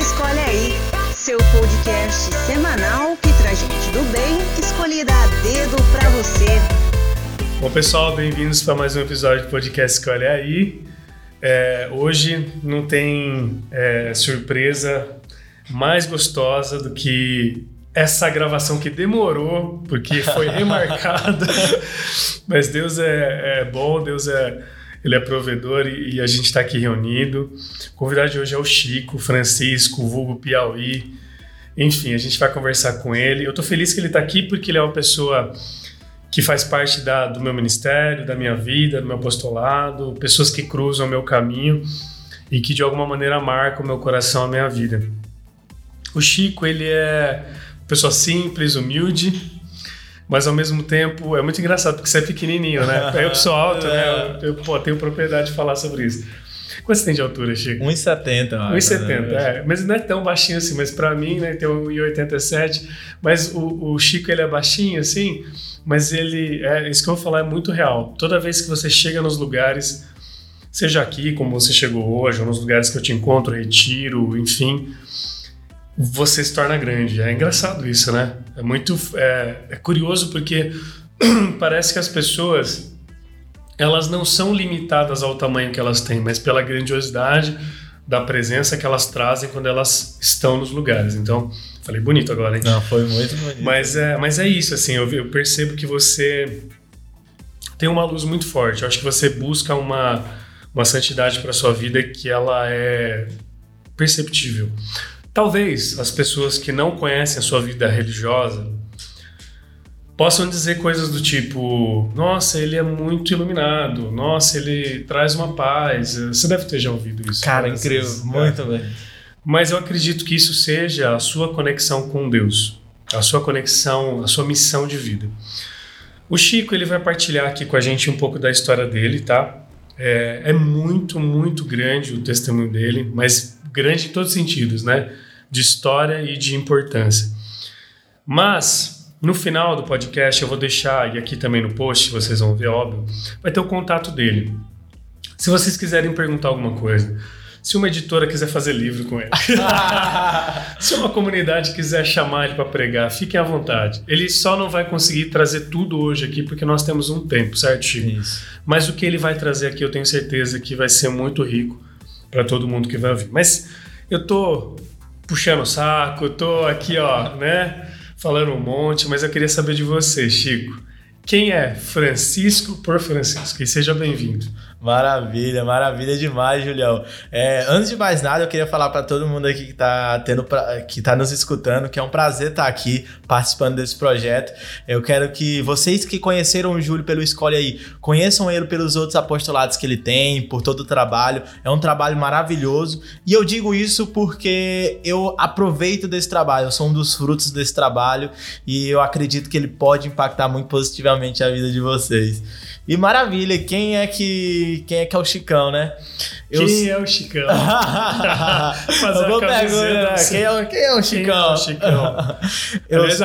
Escolhe aí, seu podcast semanal que traz gente do bem escolhida a dedo pra você. Bom, pessoal, bem-vindos para mais um episódio do podcast Escolhe aí. É, hoje não tem é, surpresa mais gostosa do que essa gravação que demorou, porque foi remarcada. Mas Deus é, é, bom, Deus é, ele é provedor e, e a gente está aqui reunido. O convidado de hoje é o Chico Francisco, vulgo Piauí. Enfim, a gente vai conversar com ele. Eu estou feliz que ele está aqui porque ele é uma pessoa que faz parte da, do meu ministério, da minha vida, do meu apostolado, pessoas que cruzam o meu caminho e que de alguma maneira marcam o meu coração, a minha vida. O Chico, ele é uma pessoa simples, humilde, mas ao mesmo tempo é muito engraçado porque você é pequenininho, né? Eu que sou alto, né? Eu, eu pô, tenho propriedade de falar sobre isso. Quanto você tem de altura, Chico? 1,70. 1,70, é. Mas não é tão baixinho assim, mas para mim, né, tem 1,87. Mas o, o Chico, ele é baixinho assim, mas ele, é isso que eu vou falar é muito real. Toda vez que você chega nos lugares, seja aqui, como você chegou hoje, ou nos lugares que eu te encontro, retiro, enfim, você se torna grande. É engraçado isso, né? É muito é, é curioso porque parece que as pessoas elas não são limitadas ao tamanho que elas têm, mas pela grandiosidade da presença que elas trazem quando elas estão nos lugares. Então, falei bonito agora, hein? Não, foi muito bonito. Mas é, mas é isso, assim, eu, eu percebo que você tem uma luz muito forte. Eu acho que você busca uma, uma santidade para sua vida que ela é perceptível. Talvez as pessoas que não conhecem a sua vida religiosa possam dizer coisas do tipo: Nossa, ele é muito iluminado, nossa, ele traz uma paz. Você deve ter já ouvido isso. Cara, incrível, vezes. muito bem. Mas eu acredito que isso seja a sua conexão com Deus, a sua conexão, a sua missão de vida. O Chico ele vai partilhar aqui com a gente um pouco da história dele, tá? É, é muito, muito grande o testemunho dele, mas grande em todos os sentidos, né? De história e de importância. Mas, no final do podcast, eu vou deixar, e aqui também no post, vocês vão ver, óbvio, vai ter o contato dele. Se vocês quiserem perguntar alguma coisa, se uma editora quiser fazer livro com ele, se uma comunidade quiser chamar ele para pregar, fiquem à vontade. Ele só não vai conseguir trazer tudo hoje aqui porque nós temos um tempo, certo, Chico? Isso. Mas o que ele vai trazer aqui, eu tenho certeza que vai ser muito rico para todo mundo que vai ouvir. Mas eu tô puxando o saco, tô aqui, ó, né, falando um monte, mas eu queria saber de você, Chico. Quem é Francisco por Francisco? E seja bem-vindo. Maravilha, maravilha demais, Julião. É, antes de mais nada, eu queria falar para todo mundo aqui que está tendo pra, que tá nos escutando que é um prazer estar tá aqui participando desse projeto. Eu quero que vocês que conheceram o Júlio pelo Escolhe aí, conheçam ele pelos outros apostolados que ele tem, por todo o trabalho. É um trabalho maravilhoso. E eu digo isso porque eu aproveito desse trabalho, eu sou um dos frutos desse trabalho e eu acredito que ele pode impactar muito positivamente a vida de vocês. E maravilha, quem é que quem é que é o Chicão, né? Eu... Quem é o Chicão? Fazer uma pergunta, né? quem, é, quem é o Chicão? Quem é o Chicão? eu... Aliás,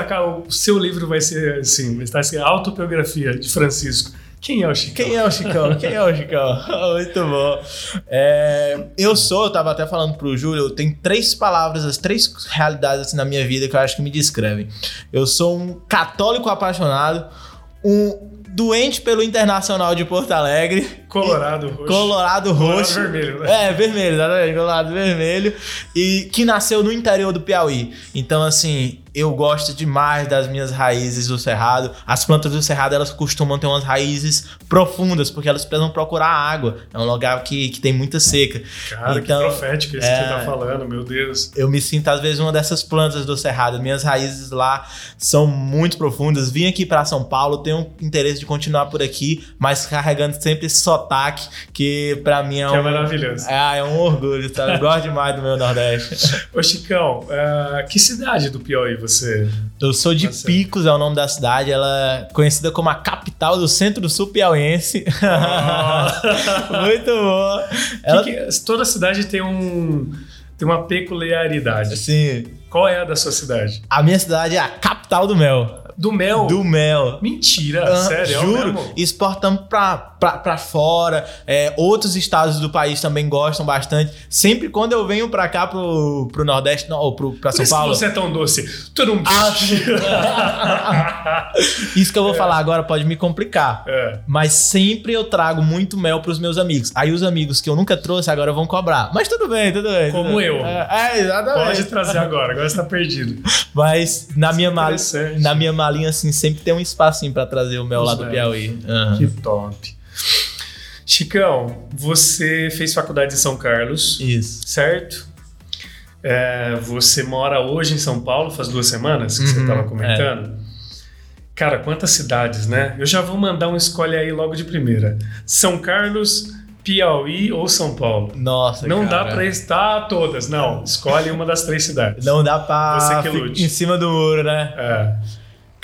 o seu livro vai ser assim, está escrito Autobiografia de Francisco. Quem é o Chicão? Quem é o Chicão? Quem é o Chicão? Muito bom. É, eu sou, eu tava até falando pro Júlio, tem três palavras, as três realidades assim, na minha vida que eu acho que me descrevem. Eu sou um católico apaixonado, um doente pelo Internacional de Porto Alegre. Colorado roxo. Colorado roxo. Colorado vermelho, né? É, vermelho, exatamente. Colorado vermelho. E que nasceu no interior do Piauí. Então, assim, eu gosto demais das minhas raízes do cerrado. As plantas do cerrado, elas costumam ter umas raízes profundas, porque elas precisam procurar água. É um lugar que, que tem muita seca. Cara, então, que profético isso é, que você tá falando, meu Deus. Eu me sinto, às vezes, uma dessas plantas do cerrado. Minhas raízes lá são muito profundas. Vim aqui para São Paulo, tenho interesse de continuar por aqui, mas carregando sempre esse sotaque, que para mim é que é um... é maravilhoso. É, é um orgulho, sabe? Eu gosto demais do meu Nordeste. Ô, Chicão, uh, que cidade do Piauí você. Eu sou de tá Picos, é o nome da cidade. Ela é conhecida como a capital do centro-sul piauiense. Oh. Muito boa. Ela... Que que, toda cidade tem um. Tem uma peculiaridade. Sim. Qual é a da sua cidade? A minha cidade é a capital do mel. Do mel? Do mel. Mentira, uh, sério? É Juro. É exportamos pra, para fora. É, outros estados do país também gostam bastante. Sempre quando eu venho para cá, pro, pro Nordeste, não, ou pro, pra Por São isso que Paulo. você é tão doce. Tu não... Isso que eu vou falar agora pode me complicar. É. Mas sempre eu trago muito mel pros meus amigos. Aí os amigos que eu nunca trouxe agora vão cobrar. Mas tudo bem, tudo bem. Como tudo bem. eu. É, é, exatamente. Pode trazer agora, agora você tá perdido. Mas na minha, mal, na minha malinha, assim, sempre tem um espacinho pra trazer o mel Os lá do. Piauí. Aham. Que top. Chicão, você fez faculdade em São Carlos, Isso. certo? É, você mora hoje em São Paulo, faz duas semanas que você Uhum, estava comentando. Cara, quantas cidades, né? Eu já vou mandar um escolhe aí logo de primeira. São Carlos, Piauí ou São Paulo? Nossa, não dá cara. pra estar todas, não. Escolhe uma das três cidades. Não dá pra Você que ficar lute. em cima do muro, né? É.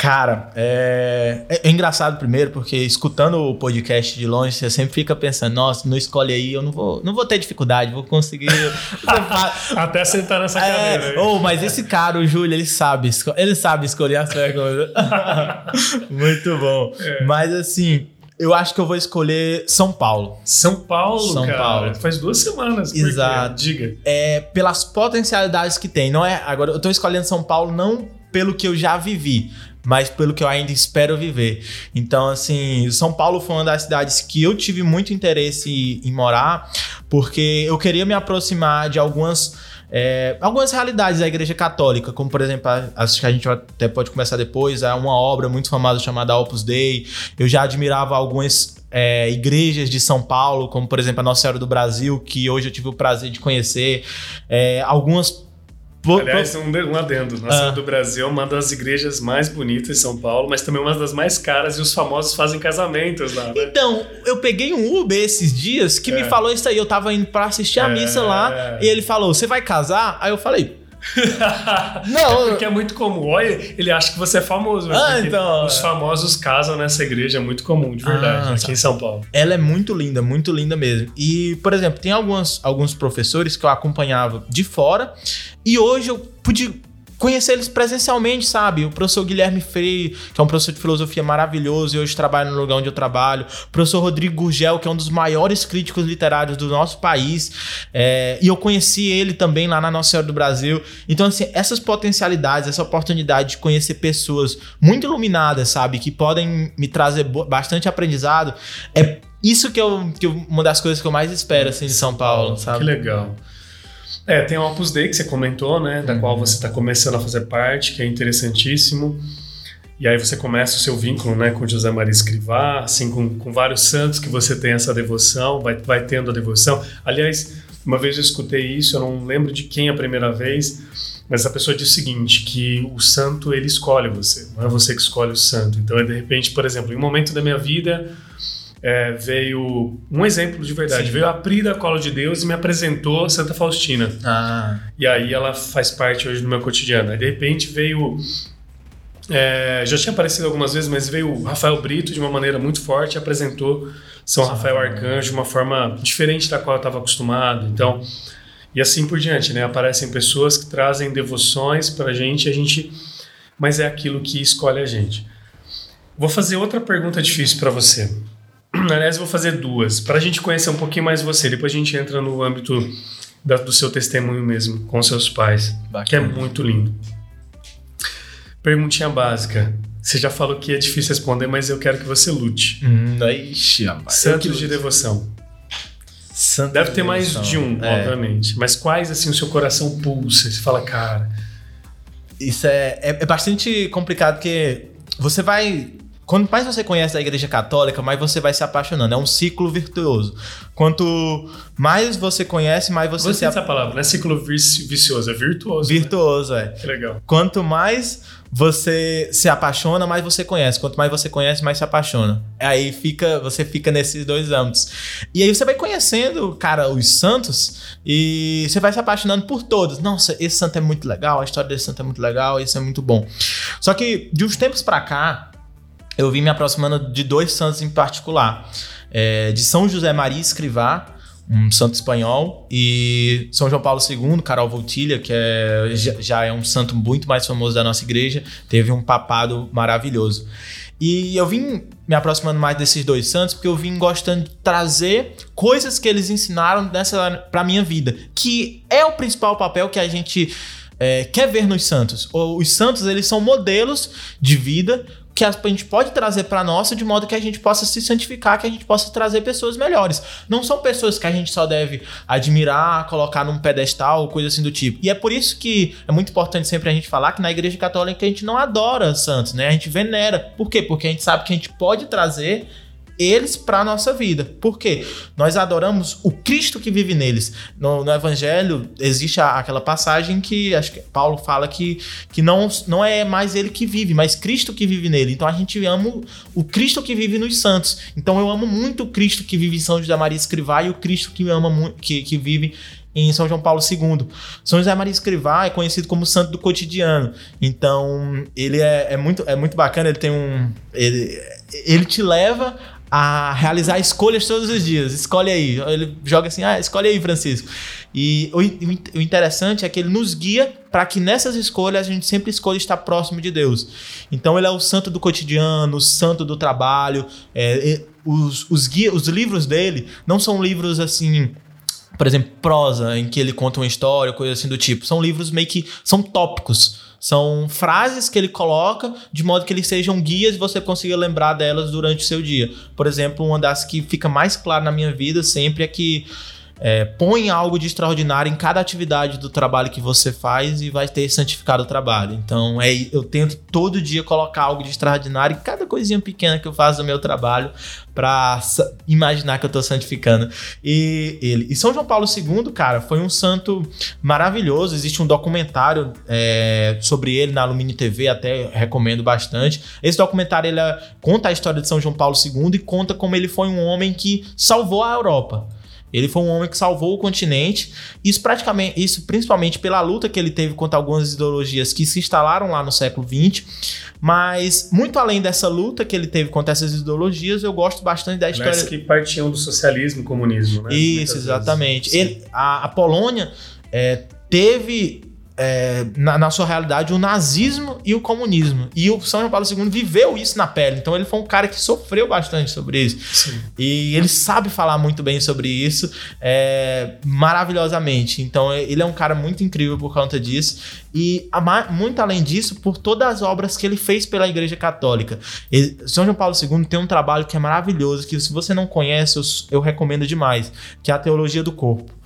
Cara, é... é engraçado primeiro, porque escutando o podcast de longe, você sempre fica pensando, nossa, não escolhe aí, eu não vou, não vou ter dificuldade, vou conseguir. Até sentar nessa cadeira. É, aí. oh, mas esse cara, o Júlio, ele sabe, ele sabe escolher as perguntas. Muito bom. É. Mas assim, eu acho que eu vou escolher São Paulo. São Paulo, São cara. Paulo. Faz duas semanas. Exato. Diga. É, pelas potencialidades que tem. Não é, agora eu tô escolhendo São Paulo não pelo que eu já vivi, mas pelo que eu ainda espero viver. Então, assim, São Paulo foi uma das cidades que eu tive muito interesse em morar, porque eu queria me aproximar de algumas é, algumas realidades da Igreja Católica, como por exemplo, acho que a gente até pode começar depois, há uma obra muito famosa chamada Opus Dei. Eu já admirava algumas é, igrejas de São Paulo, como por exemplo a Nossa Senhora do Brasil, que hoje eu tive o prazer de conhecer. É, algumas. Aliás, um, um adendo. Nossa Ah. Do Brasil é uma das igrejas mais bonitas de São Paulo, mas também uma das mais caras e os famosos fazem casamentos lá, né? Então, eu peguei um Uber esses dias que me É. falou isso aí. Eu tava indo pra assistir a É. missa lá e ele falou: Você vai casar? Aí eu falei: Não, porque é muito comum. Olha, ele acha que você é famoso. mas Ah, porque então, Os é. famosos casam nessa igreja, é muito comum, de verdade, Ah, aqui em São Paulo. Ela é muito linda, muito linda mesmo. E, por exemplo, tem alguns, alguns professores que eu acompanhava de fora e hoje eu pude conhecer eles presencialmente, sabe? O professor Guilherme Freire, que é um professor de filosofia maravilhoso e hoje trabalha no lugar onde eu trabalho. O professor Rodrigo Gurgel, que é um dos maiores críticos literários do nosso país. É, e eu conheci ele também lá na Nossa Senhora do Brasil. Então, assim, essas potencialidades, essa oportunidade de conhecer pessoas muito iluminadas, sabe? Que podem me trazer bastante aprendizado. É isso que eu, que uma das coisas que eu mais espero, assim, de São Paulo, Que sabe? legal. É, tem a Opus Dei que você comentou, né? Da Uhum. qual você está começando a fazer parte, que é interessantíssimo. E aí você começa o seu vínculo né, com José Maria Escrivá, assim, com, com vários santos que você tem essa devoção, vai, vai tendo a devoção. Aliás, uma vez eu escutei isso, eu não lembro de quem a primeira vez, mas a pessoa disse o seguinte, que o santo, ele escolhe você, não é você que escolhe o santo. Então, é de repente, por exemplo, em um momento da minha vida, é, veio um exemplo de verdade, Sim. veio a Pri da Colo de Deus e me apresentou Santa Faustina. Ah, E aí ela faz parte hoje do meu cotidiano. Aí de repente veio. é, já tinha aparecido algumas vezes, mas veio o Rafael Brito de uma maneira muito forte e apresentou São Rafael Arcanjo de uma forma diferente da qual eu estava acostumado. Então, e assim por diante, né? Aparecem pessoas que trazem devoções pra gente, a gente. Mas é aquilo que escolhe a gente. Vou fazer outra pergunta difícil para você. Aliás, vou fazer duas, para a gente conhecer um pouquinho mais você. Depois a gente entra no âmbito da- do seu testemunho mesmo, com seus pais, que é Bacana. muito lindo. Perguntinha básica. Você já falou que é difícil responder, mas eu quero que você lute. hum, ixi, rapaz. Santos de devoção. Santos Deve ter de mais devoção. de um, É. obviamente. Mas quais, assim, o seu coração pulsa? Você fala, cara, Isso é, é, é bastante complicado porque você vai. Quanto mais você conhece a Igreja Católica, mais você vai se apaixonando. É um ciclo virtuoso. Quanto mais você conhece, mais você você se tem essa apaixona. palavra, não é ciclo vici- vicioso, é virtuoso. né? Virtuoso, é. Que legal. Quanto mais você se apaixona, mais você conhece. Quanto mais você conhece, mais se apaixona. Aí fica, você fica nesses dois âmbitos. E aí você vai conhecendo, cara, os santos e você vai se apaixonando por todos. Nossa, esse santo é muito legal, a história desse santo é muito legal, esse é muito bom. Só que de uns tempos pra cá, eu vim me aproximando de dois santos em particular. É, de São José Maria Escrivá, um santo espanhol, e São João Paulo II, Carol Voltilha, que é, já, é um santo muito mais famoso da nossa igreja, teve um papado maravilhoso. E eu vim me aproximando mais desses dois santos porque eu vim gostando de trazer coisas que eles ensinaram para minha vida, que é o principal papel que a gente é, quer ver nos santos. Os santos eles são modelos de vida que a gente pode trazer para nossa de modo que a gente possa se santificar, que a gente possa trazer pessoas melhores. Não são pessoas que a gente só deve admirar, colocar num pedestal, coisa assim do tipo. E é por isso que é muito importante sempre a gente falar que na Igreja Católica a gente não adora santos, né? A gente venera. Por quê? Porque a gente sabe que a gente pode trazer eles para a nossa vida. Por quê? Nós adoramos o Cristo que vive neles. No, no Evangelho existe a, aquela passagem que acho que Paulo fala que, que não, não é mais ele que vive, mas Cristo que vive nele. Então a gente ama o Cristo que vive nos santos. Então eu amo muito o Cristo que vive em São José Maria Escrivá e o Cristo que ama que, que vive em São João Paulo II. São José Maria Escrivá é conhecido como santo do cotidiano. Então, ele é, é, muito, é muito bacana, ele tem um. Ele, ele te leva a realizar escolhas todos os dias. Escolhe aí. Ele joga assim, ah, escolhe aí, Francisco. E o, o interessante é que ele nos guia para que nessas escolhas a gente sempre escolha estar próximo de Deus. Então ele é o santo do cotidiano, o santo do trabalho. É, os, os, guia, os livros dele não são livros assim por exemplo, prosa, em que ele conta uma história, coisa assim do tipo. São livros meio que. são tópicos. São frases que ele coloca de modo que eles sejam guias e você consiga lembrar delas durante o seu dia. Por exemplo, uma das que fica mais clara na minha vida sempre é que é, põe algo de extraordinário em cada atividade do trabalho que você faz e vai ter santificado o trabalho. Então, é, eu tento todo dia colocar algo de extraordinário em cada coisinha pequena que eu faço no meu trabalho para imaginar que eu estou santificando. E ele. E São João Paulo II, cara, foi um santo maravilhoso. Existe um documentário é, sobre ele na Alumínio TV, até recomendo bastante. Esse documentário ele é, conta a história de São João Paulo II e conta como ele foi um homem que salvou a Europa. Ele foi um homem que salvou o continente. Isso praticamente, isso principalmente pela luta que ele teve contra algumas ideologias que se instalaram lá no século XX. Mas muito além dessa luta que ele teve contra essas ideologias, eu gosto bastante da história. Mas que partiam do socialismo e comunismo, né? Isso, exatamente. Ele, a, a Polônia é, teve é, na, na, sua realidade o nazismo e o comunismo. E o São João Paulo II viveu isso na pele. Então ele foi um cara que sofreu bastante sobre isso. Sim. E ele sabe falar muito bem sobre isso é, maravilhosamente. Então ele é um cara muito incrível por conta disso. E muito além disso, por todas as obras que ele fez pela Igreja Católica. Ele, São João Paulo II tem um trabalho que é maravilhoso, que se você não conhece, eu, eu recomendo demais, que é a Teologia do Corpo.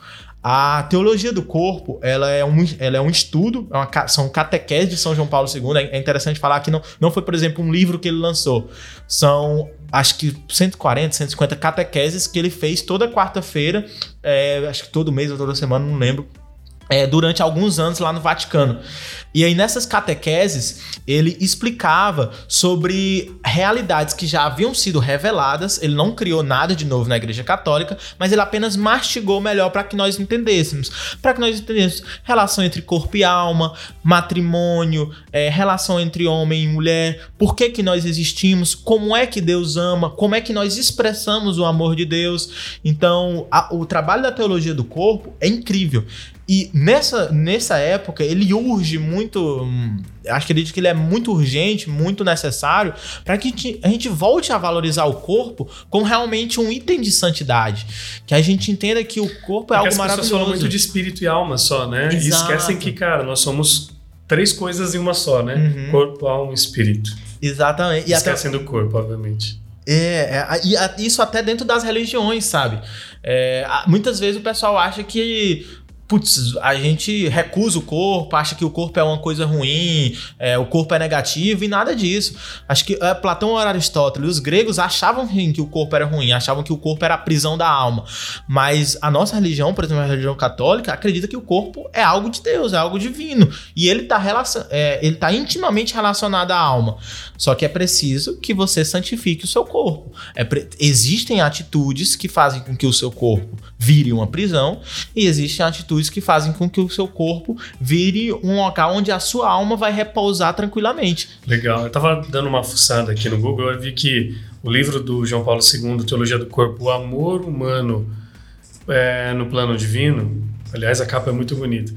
A teologia do corpo, ela é um, ela é um estudo, é uma, são catequeses de São João Paulo II. É, é interessante falar que não, não foi, por exemplo, um livro que ele lançou. São, acho que 140, 150 catequeses que ele fez toda quarta-feira, é, acho que todo mês ou toda semana, não lembro é, durante alguns anos lá no Vaticano. E aí, nessas catequeses, ele explicava sobre realidades que já haviam sido reveladas. Ele não criou nada de novo na Igreja Católica, mas ele apenas mastigou melhor para que nós entendêssemos. Para que nós entendêssemos relação entre corpo e alma, matrimônio, é, relação entre homem e mulher, por que, que nós existimos, como é que Deus ama, como é que nós expressamos o amor de Deus. Então, a, o trabalho da teologia do corpo é incrível. E nessa, nessa época ele urge muito, hum, acho que ele diz que ele é muito urgente, muito necessário, para que a gente, volte a valorizar o corpo como realmente um item de santidade. Que a gente entenda que o corpo é Porque algo maravilhoso. As falam muito de espírito e alma só, né? Exato. E esquecem que, cara, nós somos três coisas em uma só, né? Uhum. Corpo, alma e espírito. Exatamente. E esquecem até... do corpo, obviamente. É, é, e isso até dentro das religiões, sabe? É, muitas vezes o pessoal acha que putz, a gente recusa o corpo, acha que o corpo é uma coisa ruim, é, o corpo é negativo e nada disso. Acho que é, Platão ou Aristóteles, os gregos achavam que o corpo era ruim, achavam que o corpo era a prisão da alma. Mas a nossa religião, por exemplo, a religião católica, acredita que o corpo é algo de Deus, é algo divino. E ele está é, ele tá intimamente relacionado à alma. Só que é preciso que você santifique o seu corpo. É existem atitudes que fazem com que o seu corpo vire uma prisão e existem atitudes atitudes que fazem com que o seu corpo vire um local onde a sua alma vai repousar tranquilamente. Legal. Eu estava dando uma fuçada aqui no Google, eu vi que o livro do João Paulo II, Teologia do Corpo, O Amor Humano é, no Plano Divino, aliás, a capa é muito bonita.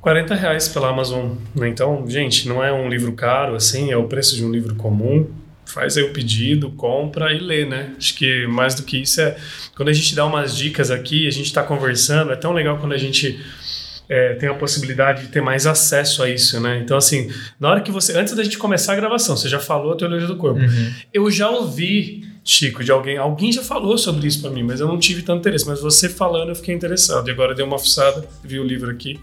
40 reais pela Amazon. Né? Então, gente, não é um livro caro, assim, é o preço de um livro comum. Faz aí o pedido, compra e lê, né? Acho que mais do que isso é quando a gente dá umas dicas aqui, a gente está conversando, é tão legal quando a gente é, tem a possibilidade de ter mais acesso a isso, né? Então, assim, na hora que você. Antes da gente começar a gravação, você já falou a teologia do corpo. Uhum. Eu já ouvi, Chico, de alguém. Alguém já falou sobre isso para mim, mas eu não tive tanto interesse. Mas você falando, eu fiquei interessado. E agora dei uma fuçada, vi o livro aqui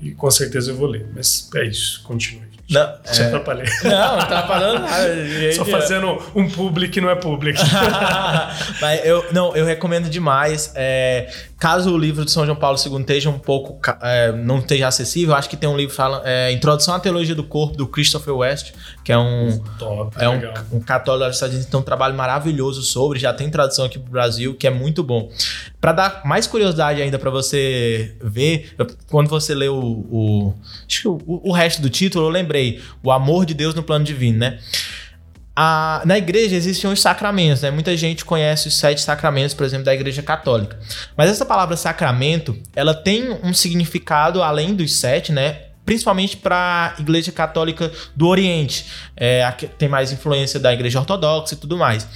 e com certeza eu vou ler. Mas é isso, continue. Não, Te é... atrapalhei. Não, não falando nada. Só fazendo um public que não é public. Mas eu, não, eu recomendo demais. É, caso o livro de São João Paulo II esteja um pouco. É, não esteja acessível, acho que tem um livro falando. É, Introdução à Teologia do Corpo, do Christopher West, que é um. Top, é um, um, católico dos Estados Unidos, tem um trabalho maravilhoso sobre, já tem tradução aqui pro Brasil, que é muito bom. Para dar mais curiosidade ainda para você ver, quando você lê o, o, o, o resto do título, eu lembrei: O amor de Deus no plano divino, né? A, na igreja existem os sacramentos, né? Muita gente conhece os sete sacramentos, por exemplo, da igreja católica. Mas essa palavra sacramento, ela tem um significado além dos sete, né? Principalmente para a igreja católica do Oriente. É, tem mais influência da igreja ortodoxa e tudo mais.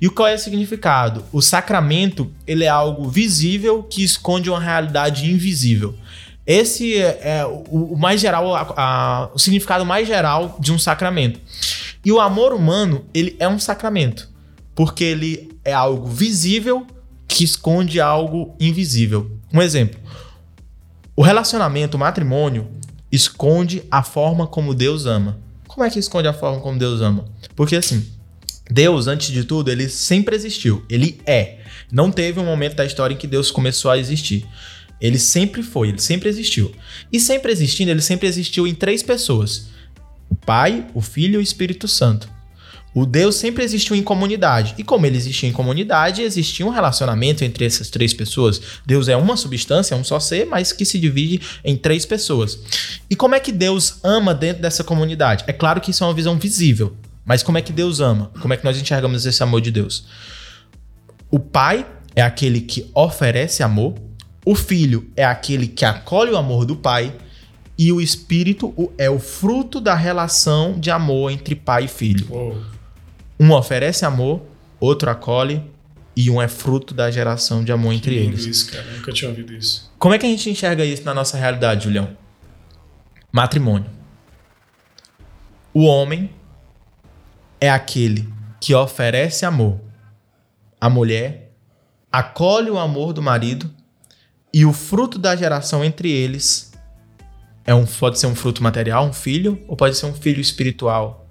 E qual é o significado? O sacramento, ele é algo visível que esconde uma realidade invisível. Esse é, é o, o, mais geral, a, a, o significado mais geral de um sacramento. E o amor humano, ele é um sacramento, porque ele é algo visível que esconde algo invisível. Um exemplo: o relacionamento, o matrimônio, esconde a forma como Deus ama. Como é que esconde a forma como Deus ama? Porque assim, Deus, antes de tudo, ele sempre existiu. Ele é. Não teve um momento da história em que Deus começou a existir. Ele sempre foi, ele sempre existiu. E sempre existindo, ele sempre existiu em três pessoas: Pai, o Filho e o Espírito Santo. O Deus sempre existiu em comunidade. E como ele existia em comunidade, existia um relacionamento entre essas três pessoas. Deus é uma substância, é um só ser, mas que se divide em três pessoas. E como é que Deus ama dentro dessa comunidade? É claro que isso é uma visão visível. Mas como é que Deus ama? Como é que nós enxergamos esse amor de Deus? O Pai é aquele que oferece amor, o Filho é aquele que acolhe o amor do Pai, e o Espírito é o fruto da relação de amor entre pai e filho. Uou. Um oferece amor, outro acolhe e um é fruto da geração de amor que entre eles. Isso, cara. Nunca tinha ouvido isso. Como é que a gente enxerga isso na nossa realidade, Julião? Matrimônio. O homem é aquele que oferece amor. A mulher acolhe o amor do marido e o fruto da geração entre eles é um, pode ser um fruto material, um filho, ou pode ser um filho espiritual,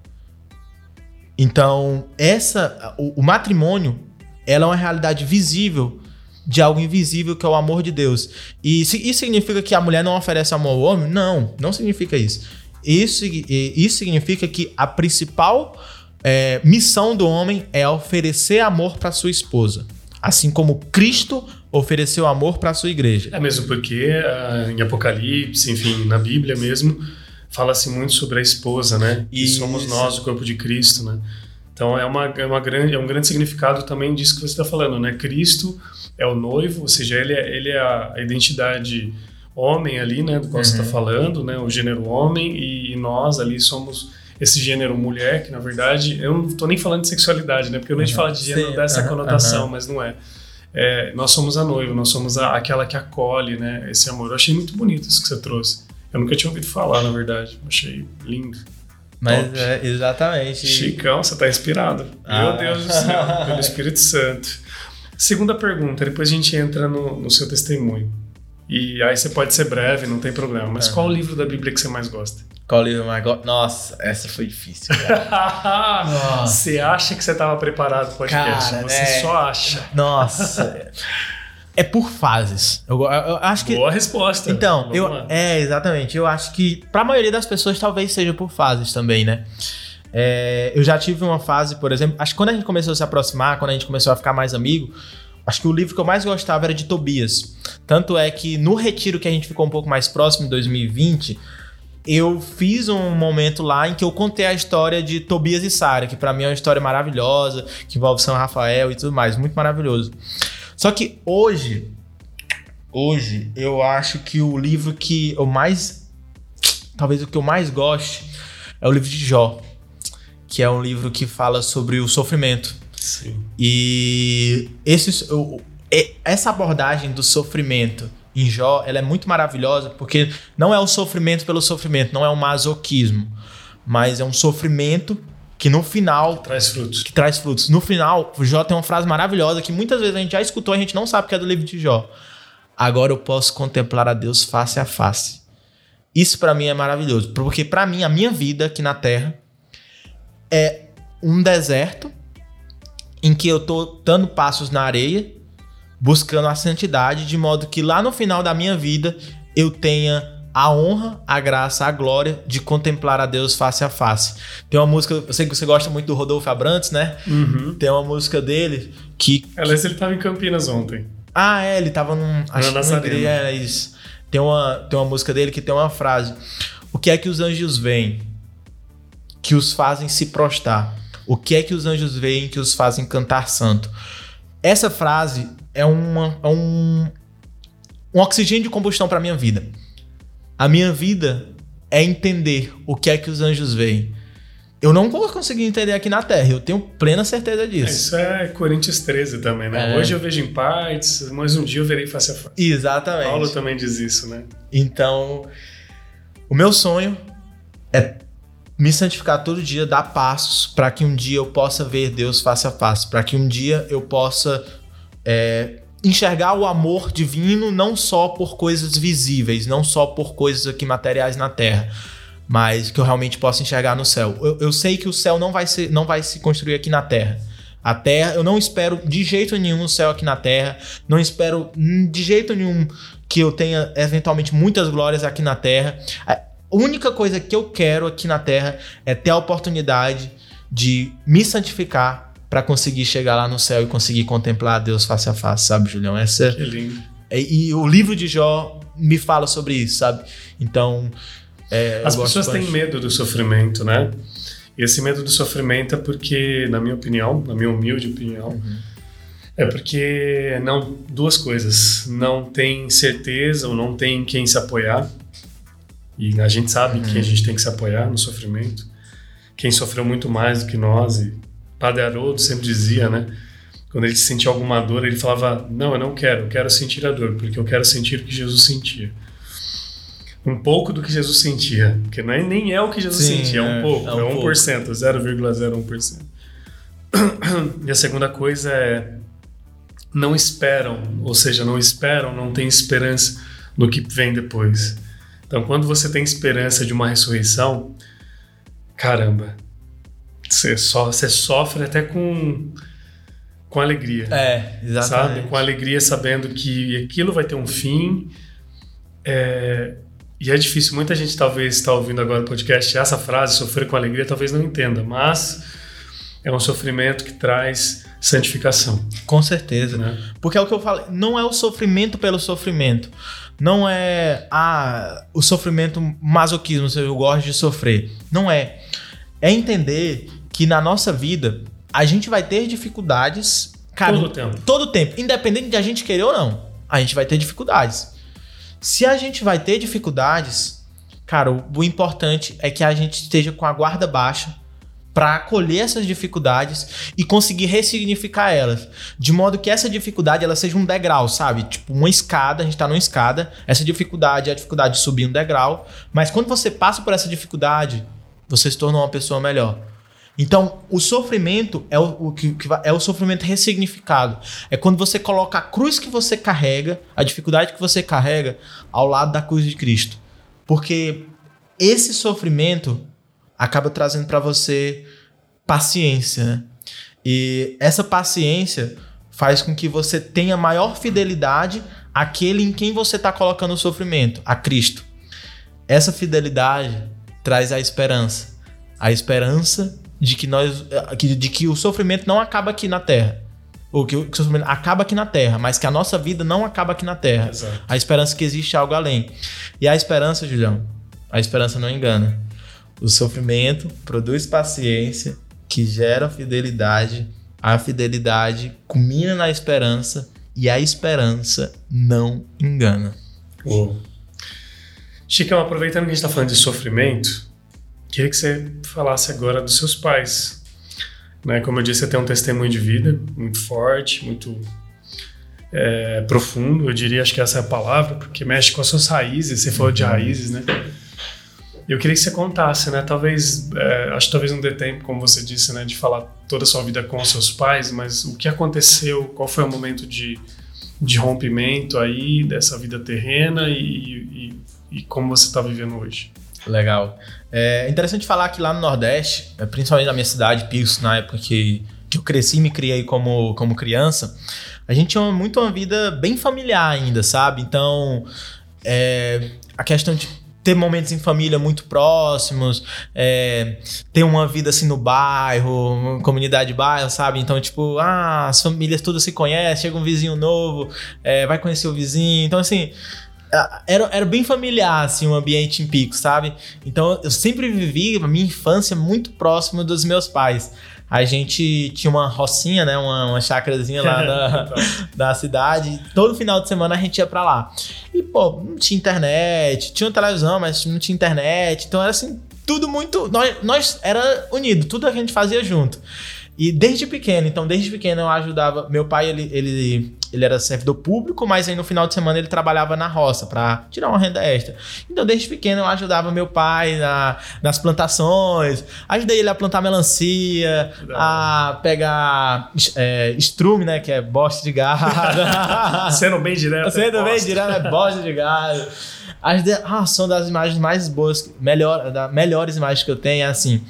então, essa o, o matrimônio, ela é uma realidade visível de algo invisível que é o amor de Deus. E isso significa que a mulher não oferece amor ao homem? Não, não significa isso. Isso, isso significa que a principal é, missão do homem é oferecer amor para sua esposa. Assim como Cristo ofereceu amor para sua igreja. É mesmo porque uh, em Apocalipse, enfim, na Bíblia mesmo, fala-se muito sobre a esposa, né? E somos nós, o corpo de Cristo, né? Então é, uma, é, uma grande, é um grande significado também disso que você está falando, né? Cristo é o noivo, ou seja, ele é, ele é a identidade homem ali, né? Do qual uhum. você está falando, né? O gênero homem e, e, nós ali somos esse gênero mulher, que na verdade eu não estou nem falando de sexualidade, né? Porque eu não uhum. fala de gênero Sim. dessa uhum. conotação, mas não é. É. Nós somos a noiva, nós somos a, aquela que acolhe, né? Esse amor. Eu achei muito bonito isso que você trouxe. Eu nunca tinha ouvido falar, na verdade. Achei lindo. Mas é, exatamente. Chicão, você tá inspirado. Ah. Meu Deus do céu, pelo Espírito Santo. Segunda pergunta, depois a gente entra no, no seu testemunho. E aí você pode ser breve, não tem problema. Mas qual o livro da Bíblia que você mais gosta? Qual o livro mais gosta? Nossa, essa foi difícil. você acha que você estava preparado para o podcast? Cara, você né? só acha. Nossa. É por fases. Eu, eu, eu acho que. Boa resposta. Então, eu, é, exatamente. Eu acho que, para a maioria das pessoas, talvez seja por fases também, né? É, eu já tive uma fase, por exemplo, acho que quando a gente começou a se aproximar, quando a gente começou a ficar mais amigo, acho que o livro que eu mais gostava era de Tobias. Tanto é que no retiro que a gente ficou um pouco mais próximo, em 2020, eu fiz um momento lá em que eu contei a história de Tobias e Sara, que para mim é uma história maravilhosa, que envolve São Rafael e tudo mais, muito maravilhoso. Só que hoje, hoje, eu acho que o livro que eu mais. Talvez o que eu mais goste é o livro de Jó. que é um livro que fala sobre o sofrimento. Sim. E esse, o- essa abordagem do sofrimento em Jó, ela é muito maravilhosa porque não é o sofrimento pelo sofrimento, não é um masoquismo, mas é um sofrimento que no final Traz frutos. que traz frutos. No final, o Jó tem uma frase maravilhosa que muitas vezes a gente já escutou, a gente não sabe que é do livro de Jó. Agora eu posso contemplar a Deus face a face. Isso pra mim é maravilhoso, porque pra mim a minha vida aqui na Terra é um deserto em que eu tô dando passos na areia, buscando a santidade, de modo que lá no final da minha vida eu tenha a honra, a graça, a glória de contemplar a Deus face a face. Tem uma música, eu sei que você gosta muito do Rodolfo Abrantes, né? Uhum. Tem uma música dele que. Aliás, ele tava em Campinas ontem. Ah, é, ele tava num. Acho que Nazareno. igreja, é isso. Tem uma, tem uma música dele que tem uma frase. O que é que os anjos veem? Que os fazem se prostrar. O que é que os anjos veem que os fazem cantar santo? Essa frase é, uma, é um, um oxigênio de combustão para minha vida. A minha vida é entender o que é que os anjos veem. Eu não vou conseguir entender aqui na Terra, eu tenho plena certeza disso. Isso é Coríntios 13 também, né? É. Hoje eu vejo em partes, mas um dia eu verei face a face. Exatamente. Paulo também diz isso, né? Então, o meu sonho é me santificar todo dia, dar passos para que um dia eu possa ver Deus face a face, para que um dia eu possa é, enxergar o amor divino não só por coisas visíveis, não só por coisas aqui materiais na terra, mas que eu realmente possa enxergar no céu. Eu, eu sei que o céu não vai, ser, não vai se construir aqui na terra. A terra, eu não espero de jeito nenhum o céu aqui na terra, não espero de jeito nenhum que eu tenha eventualmente muitas glórias aqui na terra. A única coisa que eu quero aqui na terra é ter a oportunidade de me santificar para conseguir chegar lá no céu e conseguir contemplar Deus face a face, sabe, Julião? Essa Que lindo. é- e o livro de Jó me fala sobre isso, sabe? Então, é, As pessoas têm medo do sofrimento, né? E esse medo do sofrimento é porque, na minha opinião, na minha humilde opinião, Uhum. é porque não duas coisas, não tem certeza ou não tem quem se apoiar. E a gente sabe que a gente tem que se apoiar no sofrimento. Quem sofreu muito mais do que nós e Padre Haroldo sempre dizia, né? Quando ele sentia alguma dor, ele falava: Não, eu não quero, eu quero sentir a dor, porque eu quero sentir o que Jesus sentia. Um pouco do que Jesus sentia, porque não é, nem é o que Jesus Sim, sentia, é um é, pouco, é é, um 1%, 0,01%. E a segunda coisa é: não esperam, ou seja, não esperam, não têm esperança no que vem depois. Então, quando você tem esperança de uma ressurreição, caramba, você, só, você sofre até com, com alegria. É, exatamente. Sabe? Com alegria, sabendo que aquilo vai ter um fim. É, e é difícil. Muita gente talvez está ouvindo agora o podcast. Essa frase, sofrer com alegria, talvez não entenda, mas é um sofrimento que traz santificação. Com certeza. Né? Porque é o que eu falei, não é o sofrimento pelo sofrimento. Não é ah, o sofrimento masoquismo, se eu gosto de sofrer. Não é. É entender que na nossa vida a gente vai ter dificuldades, cara, Todo tempo. todo tempo, independente de a gente querer ou não. A gente vai ter dificuldades. Se a gente vai ter dificuldades, cara, o, o importante é que a gente esteja com a guarda baixa para acolher essas dificuldades e conseguir ressignificar elas, de modo que essa dificuldade ela seja um degrau, sabe? Tipo uma escada, a gente tá numa escada, essa dificuldade é a dificuldade de subir um degrau, mas quando você passa por essa dificuldade, você se torna uma pessoa melhor. Então, o sofrimento é o, o que, é o sofrimento ressignificado. É quando você coloca a cruz que você carrega, a dificuldade que você carrega, ao lado da cruz de Cristo. Porque esse sofrimento acaba trazendo para você paciência, né? E essa paciência faz com que você tenha maior fidelidade àquele em quem você está colocando o sofrimento, a Cristo. Essa fidelidade traz a esperança. A esperança de que nós que- de que o sofrimento não acaba aqui na terra. Ou que o que o sofrimento acaba aqui na terra, mas que a nossa vida não acaba aqui na terra. Exato. A esperança que existe algo além. E a esperança, Julião, a esperança não engana. O sofrimento produz paciência, que gera fidelidade. A fidelidade culmina na esperança e a esperança não engana. Uou. Chicão, aproveitando que a gente está falando de sofrimento, queria que você falasse agora dos seus pais. Né? Como eu disse, você tem um testemunho de vida muito forte, muito é, profundo, eu diria, acho que essa é a palavra, porque mexe com as suas raízes, você falou de raízes, né? Eu queria que você contasse, né? Talvez, é, acho que talvez não dê tempo, como você disse, né, de falar toda a sua vida com os seus pais, mas o que aconteceu, qual foi o momento de, de rompimento aí dessa vida terrena e, e, e como você está vivendo hoje? Legal. É interessante falar que lá no Nordeste, é, principalmente na minha cidade, Pix, na época que, que eu cresci e me criei como, como criança, a gente tinha muito uma vida bem familiar ainda, sabe? Então, é, a questão de ter momentos em família muito próximos, é, ter uma vida assim no bairro, comunidade bairro, sabe? Então, tipo, ah, as famílias todas se conhecem, chega um vizinho novo, é, vai conhecer o vizinho. Então, assim, era, era bem familiar, assim, o ambiente em Pico, sabe? Então, eu sempre vivi a minha infância muito próximo dos meus pais a gente tinha uma rocinha, né? Uma, uma chácarazinha lá da, da cidade. Todo final de semana a gente ia pra lá. E, pô, não tinha internet. Tinha televisão, mas não tinha internet. Então era assim, tudo muito. Nós, nós era unido, tudo a gente fazia junto. E desde pequeno, então desde pequeno eu ajudava. Meu pai, ele, ele, ele era servidor público, mas aí no final de semana ele trabalhava na roça para tirar uma renda extra. Então desde pequeno eu ajudava meu pai na, nas plantações, ajudei ele a plantar melancia, a pegar é, estrume, né, que é bosta de gado. Sendo bem direto. Sendo é bem direto, é bosta de gado. Ah, são das imagens mais boas, melhor, das melhores imagens que eu tenho, é assim.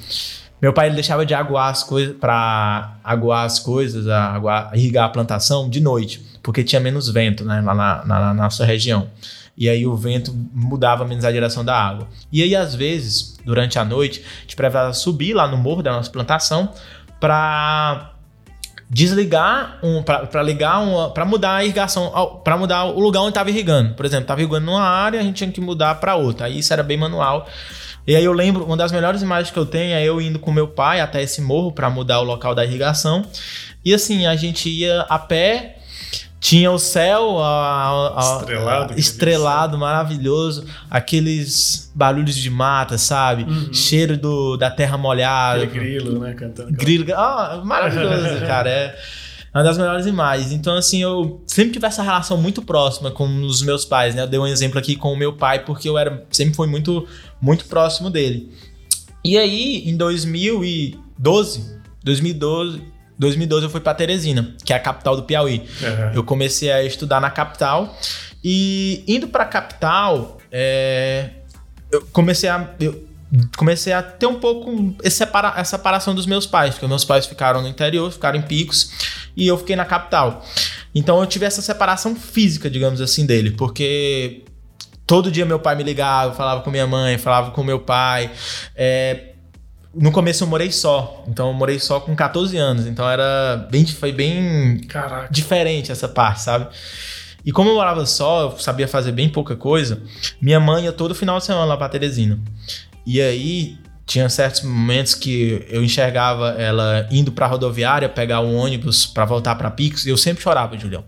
Meu pai ele deixava de aguar as coisas para aguar as coisas, aguar, irrigar a plantação de noite, porque tinha menos vento né, lá na, na, na nossa região. E aí o vento mudava menos a direção da água. E aí, às vezes, durante a noite, a gente precisava subir lá no morro da nossa plantação para desligar um para ligar uma para mudar a irrigação para mudar o lugar onde estava irrigando por exemplo estava irrigando numa área a gente tinha que mudar para outra aí isso era bem manual e aí eu lembro, uma das melhores imagens que eu tenho é eu indo com meu pai até esse morro para mudar o local da irrigação. E assim, a gente ia a pé, tinha o céu a, a, estrelado, a, estrelado maravilhoso, aqueles barulhos de mata, sabe? Uhum. Cheiro do, da terra molhada. Aquele grilo, né? Cantando. Grilo, ah, maravilhoso, cara. É uma das melhores imagens. Então, assim, eu sempre tive essa relação muito próxima com os meus pais, né? Eu dei um exemplo aqui com o meu pai, porque eu era sempre fui muito, muito próximo dele. E aí, em 2012, 2012, 2012 eu fui para Teresina, que é a capital do Piauí. Uhum. Eu comecei a estudar na capital e indo para a capital, é, eu comecei a eu, comecei a ter um pouco essa, separa, essa separação dos meus pais, porque meus pais ficaram no interior, ficaram em Picos, e eu fiquei na capital. Então eu tive essa separação física, digamos assim, dele, porque todo dia meu pai me ligava, falava com minha mãe, falava com meu pai. É, no começo eu morei só, então eu morei só com 14 anos, então era bem, foi bem Caraca. diferente essa parte, sabe? E como eu morava só, eu sabia fazer bem pouca coisa, minha mãe ia todo final de semana lá pra Teresina. E aí tinha certos momentos que eu enxergava ela indo pra rodoviária, pegar o ônibus para voltar para Pix, e eu sempre chorava, Julião.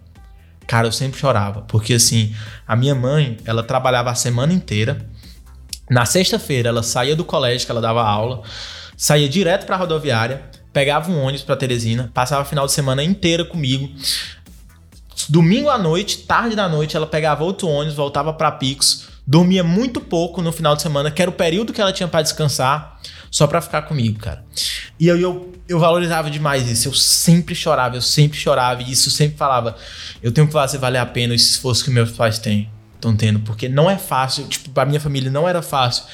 Cara, eu sempre chorava, porque assim, a minha mãe, ela trabalhava a semana inteira. Na sexta-feira, ela saía do colégio que ela dava aula, saía direto pra rodoviária, pegava um ônibus para Teresina, passava o final de semana inteira comigo. Domingo à noite, tarde da noite, ela pegava outro ônibus, voltava para Pix, dormia muito pouco no final de semana, que era o período que ela tinha para descansar, só para ficar comigo, cara. E eu, eu, eu valorizava demais isso. Eu sempre chorava, eu sempre chorava, e isso sempre falava: eu tenho que fazer valer a pena esse esforço que meus pais têm, estão tendo, porque não é fácil, tipo, pra minha família não era fácil